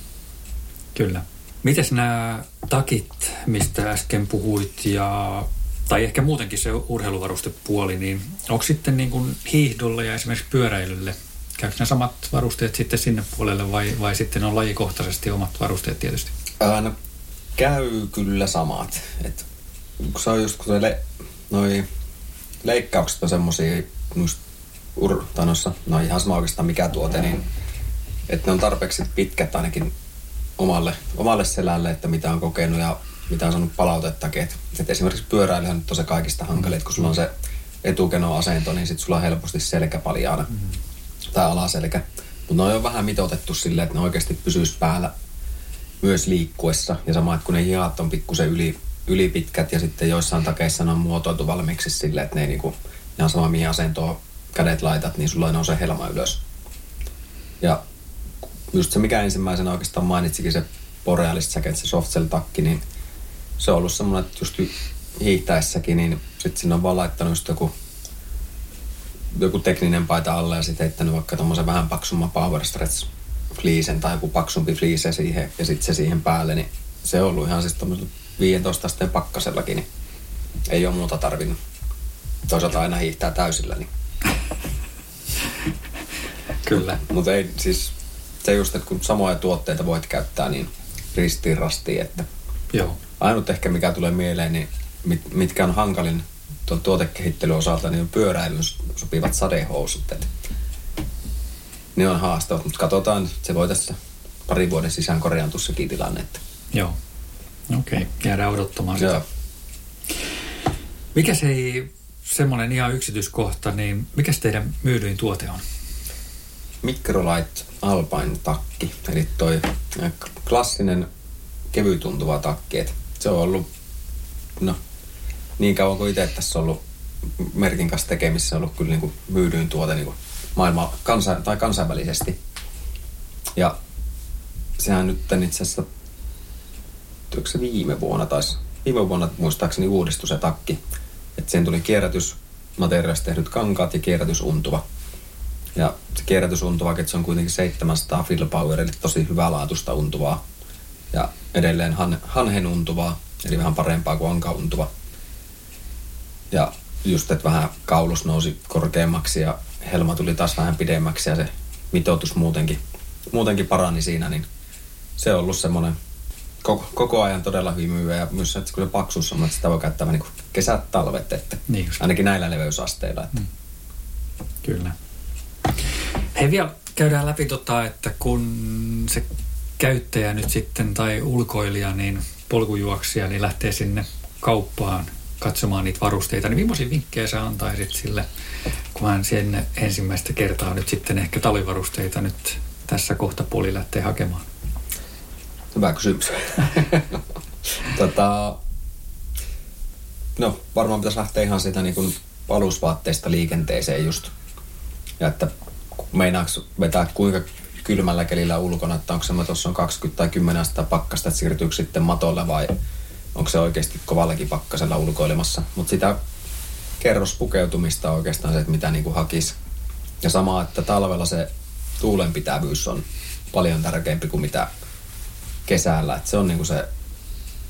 Kyllä. Mites nämä takit, mistä äsken puhuit, ja, tai ehkä muutenkin se urheiluvarustepuoli, niin onko sitten niin kuin hiihdolle ja esimerkiksi pyöräilylle Käykö ne samat varusteet sitten sinne puolelle vai, vai sitten on lajikohtaisesti omat varusteet tietysti? Ää, no, käy kyllä samat. Et, kun se on just kun le, noi leikkaukset on semmosia just ur, tai noissa, no ihan sama oikeastaan mikä tuote, niin että ne on tarpeeksi pitkät ainakin omalle, omalle selälle, että mitä on kokenut ja mitä on saanut palautettakin. Et, et esimerkiksi pyöräilyhän nyt on se kaikista hankalin, kun sulla on se etukeno-asento, niin sitten sulla on helposti selkä paljaana. Mm-hmm tai alaselkä. Mutta ne on vähän mitotettu silleen, että ne oikeasti pysyisi päällä myös liikkuessa. Ja sama, että kun ne hihat on pikkusen yli, ylipitkät ja sitten joissain takeissa ne on muotoiltu valmiiksi silleen, että ne ei niinku, ihan sama mihin asentoon kädet laitat, niin sulla nousee helma ylös. Ja just se, mikä ensimmäisenä oikeastaan mainitsikin se Borealist Jacket, se soft takki, niin se on ollut semmoinen, että just hiihtäessäkin, niin sitten sinne on vaan laittanut just joku joku tekninen paita alle ja sitten heittänyt vaikka tommosen vähän paksumman power stretch fliisen tai joku paksumpi fliise siihen ja sitten se siihen päälle, niin se on ollut ihan siis tommosella 15 asteen pakkasellakin, niin ei ole muuta tarvinnut. Toisaalta aina hiihtää täysillä, niin... (laughs) Kyllä. Mutta ei siis se just, että kun samoja tuotteita voit käyttää, niin ristiin rastiin, että Joo. ainut ehkä mikä tulee mieleen, niin mit, mitkä on hankalin tuotekehittelyn osalta, niin pyöräilyn sopivat sadehousut. Että ne on haastavat, mutta katsotaan, se voi tässä pari vuoden sisään korjaantua sekin tilanne. Että. Joo. Okei, okay. jäädään odottamaan sitä. Joo. Mikä se ei, semmoinen ihan yksityiskohta, niin mikä teidän myydyin tuote on? Microlight Alpine takki, eli toi äh, klassinen kevytuntuva takki. Et se on ollut, no, niin kauan kuin itse tässä ollut merkin kanssa tekemissä, ollut kyllä niin kuin myydyin tuote niin kuin maailma, kansa, tai kansainvälisesti. Ja sehän nyt itse asiassa, se viime vuonna taisi, viime vuonna muistaakseni uudistui se takki. Että siihen tuli kierrätysmateriaalista tehdyt kankaat ja kierrätysuntuva. Ja se kierrätysuntuva, että se on kuitenkin 700 fill eli tosi hyvälaatuista untuvaa. Ja edelleen han, hanhen untuvaa, eli vähän parempaa kuin ankauntuva. Ja just, että vähän kaulus nousi korkeammaksi ja helma tuli taas vähän pidemmäksi ja se mitoitus muutenkin, muutenkin parani siinä, niin se on ollut semmoinen koko, koko ajan todella hyvin myyvä ja myös että kun se paksuus on, että sitä voi käyttää niin kesät, talvet, että Niin just. ainakin näillä leveysasteilla. Että. Mm. Kyllä. Hei vielä käydään läpi tota, että kun se käyttäjä nyt sitten tai ulkoilija, niin polkujuoksija, niin lähtee sinne kauppaan katsomaan niitä varusteita, niin millaisia vinkkejä sä antaisit sille, kun hän sinne ensimmäistä kertaa nyt sitten ehkä talvivarusteita nyt tässä kohta puoli lähtee hakemaan? Hyvä kysymys. (laughs) tota, no, varmaan pitäisi lähteä ihan siitä niin kuin alusvaatteista liikenteeseen just. Ja että meinaaks vetää kuinka kylmällä kelillä ulkona, että onko se tuossa on 20 tai 10 astetta pakkasta, että siirtyykö sitten matolle vai onko se oikeasti kovallakin pakkasella ulkoilemassa. Mutta sitä kerrospukeutumista on oikeastaan se, että mitä niin kuin hakisi. Ja sama, että talvella se tuulenpitävyys on paljon tärkeämpi kuin mitä kesällä. Että se on niin kuin se,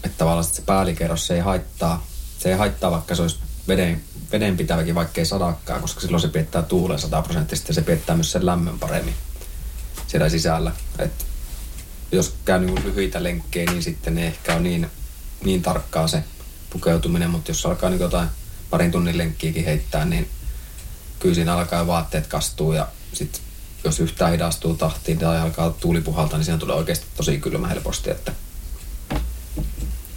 että tavallaan se päällikerros se ei haittaa. Se ei haittaa, vaikka se olisi veden, vedenpitäväkin, vaikka ei sadakkaan, koska silloin se piettää tuulen 100 prosenttisesti ja se piettää myös sen lämmön paremmin siellä sisällä. Et jos käy niin lyhyitä lenkkejä, niin sitten ei ehkä ole niin, niin tarkkaa se pukeutuminen, mutta jos alkaa niin jotain parin tunnin lenkkiäkin heittää, niin kyllä siinä alkaa vaatteet kastuu ja sitten jos yhtään hidastuu tahtiin tai alkaa tuuli puhaltaa, niin siinä tulee oikeasti tosi kylmä helposti. Että...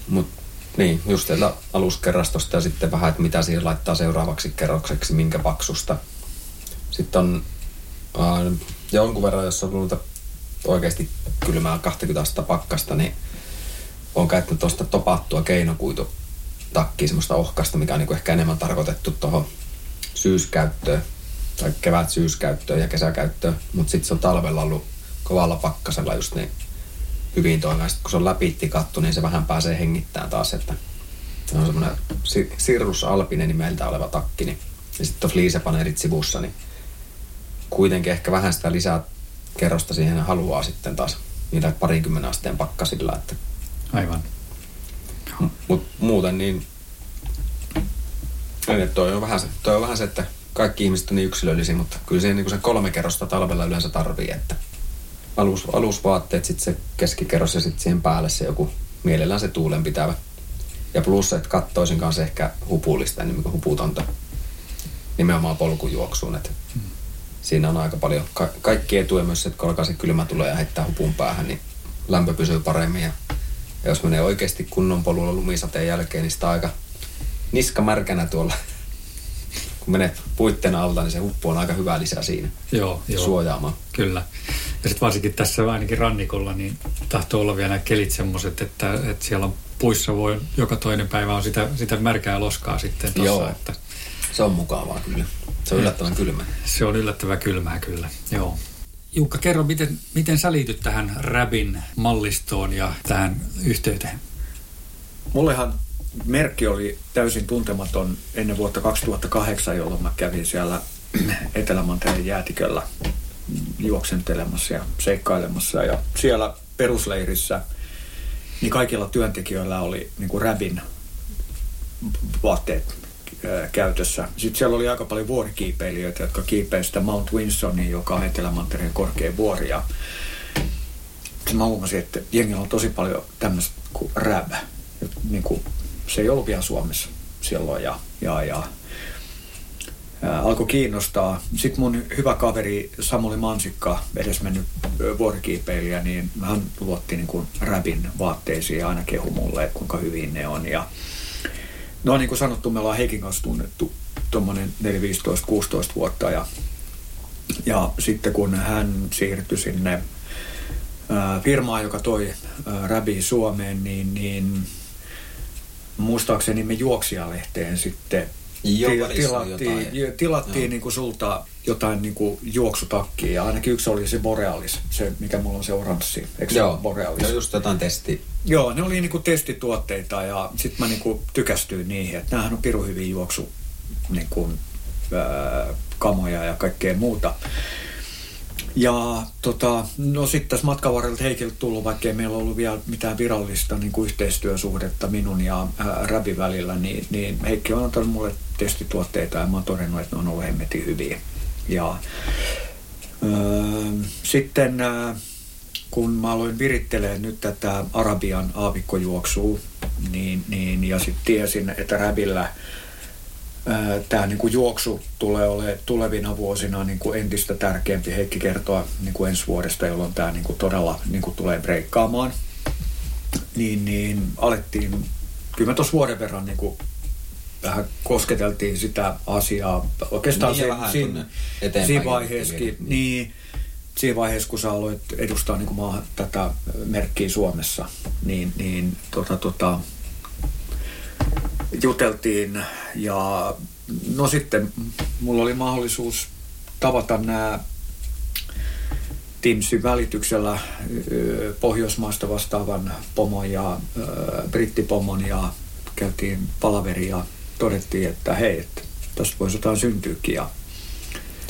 Mut niin, just sieltä aluskerrastosta ja sitten vähän, että mitä siihen laittaa seuraavaksi kerrokseksi, minkä paksusta. Sitten on äh, jonkun verran, jos on ollut oikeasti kylmää 20 astetta pakkasta, niin on käyttänyt tuosta topattua keinokuitu takkiin, semmoista ohkasta, mikä on niin ehkä enemmän tarkoitettu tuohon syyskäyttöön tai kevät syyskäyttöön ja kesäkäyttöön, mutta sitten se on talvella ollut kovalla pakkasella just niin hyvin toimia. Kun se on läpiitti kattu, niin se vähän pääsee hengittämään taas, että se on semmoinen Sirrus Alpinen nimeltä oleva takki, niin, ja sitten on fliisepaneelit sivussa, niin kuitenkin ehkä vähän sitä lisää kerrosta siihen haluaa sitten taas niillä parinkymmenen asteen pakkasilla, että Aivan. mutta muuten niin, niin toi on, vähän se, toi on vähän se, että kaikki ihmiset on niin yksilöllisiä, mutta kyllä siihen niin se kolme kerrosta talvella yleensä tarvii, että alus, alusvaatteet, sitten se keskikerros ja sitten siihen päälle se joku mielellään se tuulen pitävä. Ja plus, että kattoisin kanssa ehkä hupullista enemmän kuin huputonta nimenomaan polkujuoksuun, että hmm. siinä on aika paljon ka- kaikki etuja myös, että kun alkaa se kylmä tulee ja heittää hupun päähän, niin lämpö pysyy paremmin ja, ja jos menee oikeasti kunnon polulla lumisateen jälkeen, niin sitä on aika niska märkänä tuolla kun menet puitten alta, niin se huppu on aika hyvä lisä siinä Joo, joo. suojaamaan. Kyllä. Ja sitten varsinkin tässä ainakin rannikolla, niin tahtoo olla vielä nämä kelit semmoiset, että, että siellä on puissa voi joka toinen päivä on sitä, sitä märkää loskaa sitten tossa, Joo. Että Se on mukavaa kyllä. Se on yllättävän kylmä. se on yllättävän kylmää kyllä, joo. Jukka, kerro, miten, miten sä liityt tähän Rabin mallistoon ja tähän yhteyteen? Mullehan merkki oli täysin tuntematon ennen vuotta 2008, jolloin mä kävin siellä Etelämantereen jäätiköllä juoksentelemassa ja seikkailemassa. Ja siellä perusleirissä niin kaikilla työntekijöillä oli niin kuin räbin vaatteet käytössä. Sitten siellä oli aika paljon vuorikiipeilijöitä, jotka kiipeivät sitä Mount Winsonia, joka on Etelämantereen korkein vuori. Ja mä huomasin, että jengillä on tosi paljon tämmöistä kuin rap. Niin kuin, se ei ollut vielä Suomessa silloin ja, ja, ja alkoi kiinnostaa. Sitten mun hyvä kaveri Samuli Mansikka, edesmennyt vuorikiipeilijä, niin hän luotti niin kuin rapin vaatteisiin ja aina kehu mulle, kuinka hyvin ne on. Ja, no niin kuin sanottu, me ollaan Heikin kanssa tunnettu tuommoinen 4, 15, 16 vuotta ja, ja sitten kun hän siirtyi sinne firmaa, joka toi Rabi Suomeen, niin, niin muistaakseni me juoksijalehteen sitten Joo, tilattiin, jotain. tilattiin niin kuin sulta jotain niin kuin juoksutakkia ja ainakin yksi oli se Borealis, se mikä mulla on se oranssi, eikö se Joo, ole Borealis? joo, just jotain testi. Joo, ne oli niinku testituotteita ja sitten mä niinku tykästyin niihin, että näähän on pirun hyviä juoksu niinku, ää, kamoja ja kaikkea muuta. Ja tota, no sitten tässä matkan varrella Heikiltä tullut, vaikka ei meillä ollut vielä mitään virallista niin kuin yhteistyösuhdetta minun ja ää, Räbin välillä, niin, niin Heikki on antanut mulle testituotteita ja mä oon todennut, että ne on ollut hemmetin hyviä. Ja öö, sitten ää, kun mä aloin virittelee nyt tätä Arabian aavikkojuoksua, niin, niin, ja sitten tiesin, että Räbillä tämä niinku juoksu tulee olemaan tulevina vuosina niinku entistä tärkeämpi. Heikki kertoa niinku ensi vuodesta, jolloin tämä niinku todella niinku tulee breikkaamaan. Niin, niin alettiin, kyllä tuossa vuoden verran niinku vähän kosketeltiin sitä asiaa. Oikeastaan Niin, se, vähän siinä, siinä vaiheessakin, kehitteli. niin, siinä vaiheessa, kun sä aloit edustaa niin maa, tätä merkkiä Suomessa, niin, niin tota, tota, juteltiin ja no sitten mulla oli mahdollisuus tavata nämä Teamsin välityksellä ö, Pohjoismaista vastaavan pomon ja brittipomon ja käytiin palaveri ja todettiin, että hei, että tästä voisi jotain syntyäkin ja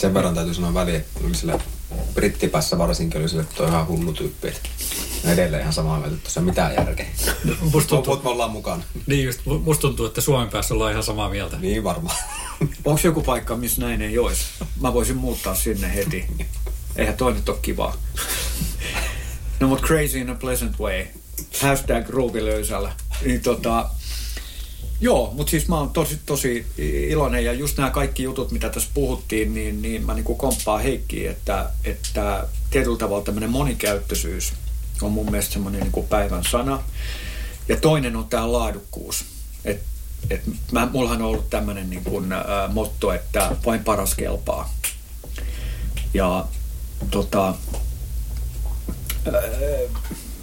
Sen verran täytyy sanoa väliin, että sille brittipäässä varsinkin oli sille, että toi on ihan hullu tyyppi. että edelleen ihan samaa mieltä, että tuossa ei mitään järkeä. (laughs) Musta tuntuu, Mutta me ollaan mukaan. niin just, musta tuntuu, että Suomen päässä ollaan ihan samaa mieltä. Niin varmaan. (laughs) Onko joku paikka, missä näin ei olisi? Mä voisin muuttaa sinne heti. Eihän toi nyt ole kivaa. (laughs) No mut crazy in a pleasant way. Hashtag ruuvi löysällä. Niin tota, joo, mutta siis mä oon tosi, tosi iloinen ja just nämä kaikki jutut, mitä tässä puhuttiin, niin, niin mä niinku komppaan Heikkiin, että, että tietyllä tavalla tämmöinen monikäyttöisyys on mun mielestä semmoinen niinku päivän sana. Ja toinen on tämä laadukkuus. Et, et mä, mullahan on ollut tämmöinen niin kuin, ä, motto, että vain paras kelpaa. Ja tota,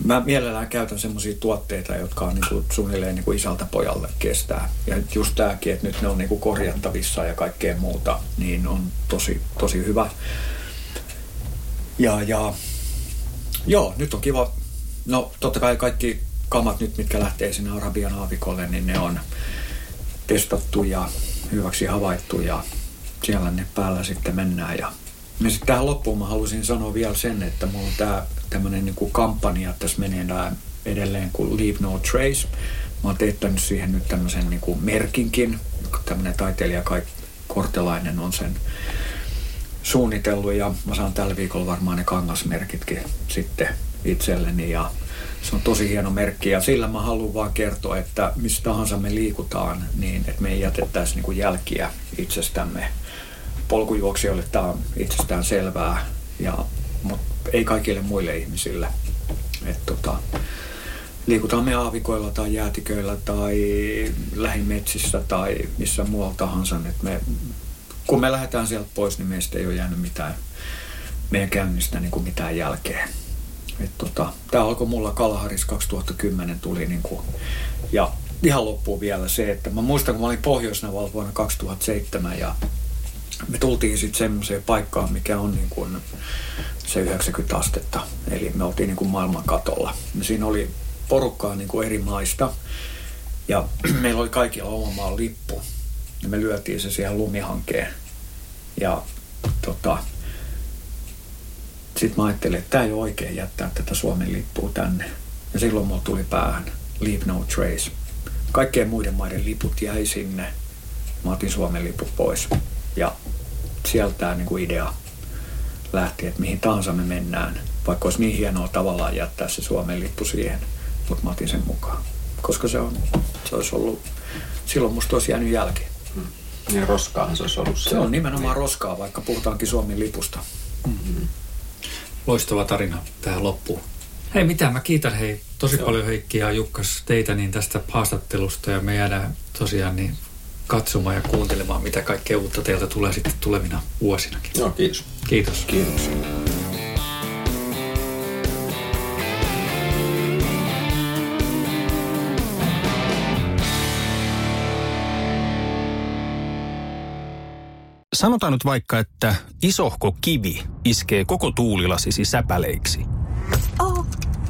mä mielellään käytän semmoisia tuotteita, jotka on niin kuin, suunnilleen niin kuin isältä pojalle kestää. Ja just tämäkin, että nyt ne on niin kuin korjattavissa ja kaikkea muuta, niin on tosi, tosi hyvä. Ja, ja Joo, nyt on kiva. No totta kai kaikki kamat nyt, mitkä lähtee sinne Arabian aavikolle, niin ne on testattu ja hyväksi havaittu ja siellä ne päällä sitten mennään. Ja, ja sitten tähän loppuun mä haluaisin sanoa vielä sen, että mulla on tää tämmönen niinku kampanja tässä meneillään edelleen kuin Leave No Trace. Mä oon teettänyt siihen nyt tämmöisen niinku merkinkin, tämmönen taiteilija Kai Kortelainen on sen suunnitellut ja mä saan tällä viikolla varmaan ne kangasmerkitkin sitten itselleni ja se on tosi hieno merkki ja sillä mä haluan vaan kertoa, että missä tahansa me liikutaan, niin että me ei jätettäisi niinku jälkiä itsestämme. Polkujuoksijoille tämä on itsestään selvää, ja, mutta ei kaikille muille ihmisille. Et tota, liikutaan me aavikoilla tai jäätiköillä tai lähimetsissä tai missä muualla tahansa, että me kun me lähdetään sieltä pois, niin meistä ei ole jäänyt mitään meidän käynnistä niin kuin mitään jälkeen. Et tota, tämä alkoi mulla Kalaharis 2010 tuli niin kuin, ja ihan loppuun vielä se, että mä muistan kun mä olin Pohjoisnavalla vuonna 2007 ja me tultiin sitten semmoiseen paikkaan, mikä on niin kuin se 90 astetta. Eli me oltiin niin kuin maailman katolla. Siinä oli porukkaa niin kuin eri maista ja (clears throat) meillä oli kaikilla oma maan lippu ja me lyötiin se siihen lumihankeen. Ja tota, sitten mä ajattelin, että tämä ei ole oikein jättää tätä Suomen lippua tänne. Ja silloin mulla tuli päähän Leave No Trace. Kaikkien muiden maiden liput jäi sinne. Mä otin Suomen liput pois. Ja sieltä tämä niinku idea lähti, että mihin tahansa me mennään, vaikka olisi niin hienoa tavallaan jättää se Suomen lippu siihen, mutta mä otin sen mukaan. Koska se, on, se olisi ollut, silloin musta olisi jäänyt jälkeen. Ja roskaahan se olisi ollut Se on nimenomaan roskaa, vaikka puhutaankin Suomen lipusta. Loistava tarina tähän loppuun. Hei mitä, mä kiitän hei tosi Joo. paljon Heikki ja Jukkas teitä niin tästä haastattelusta ja me jäädään tosiaan niin katsomaan ja kuuntelemaan, mitä kaikkea uutta teiltä tulee sitten tulevina vuosinakin. Joo, kiitos. Kiitos. Kiitos. Sanotaan nyt vaikka, että isohko kivi iskee koko tuulilasisi säpäleiksi. Oh,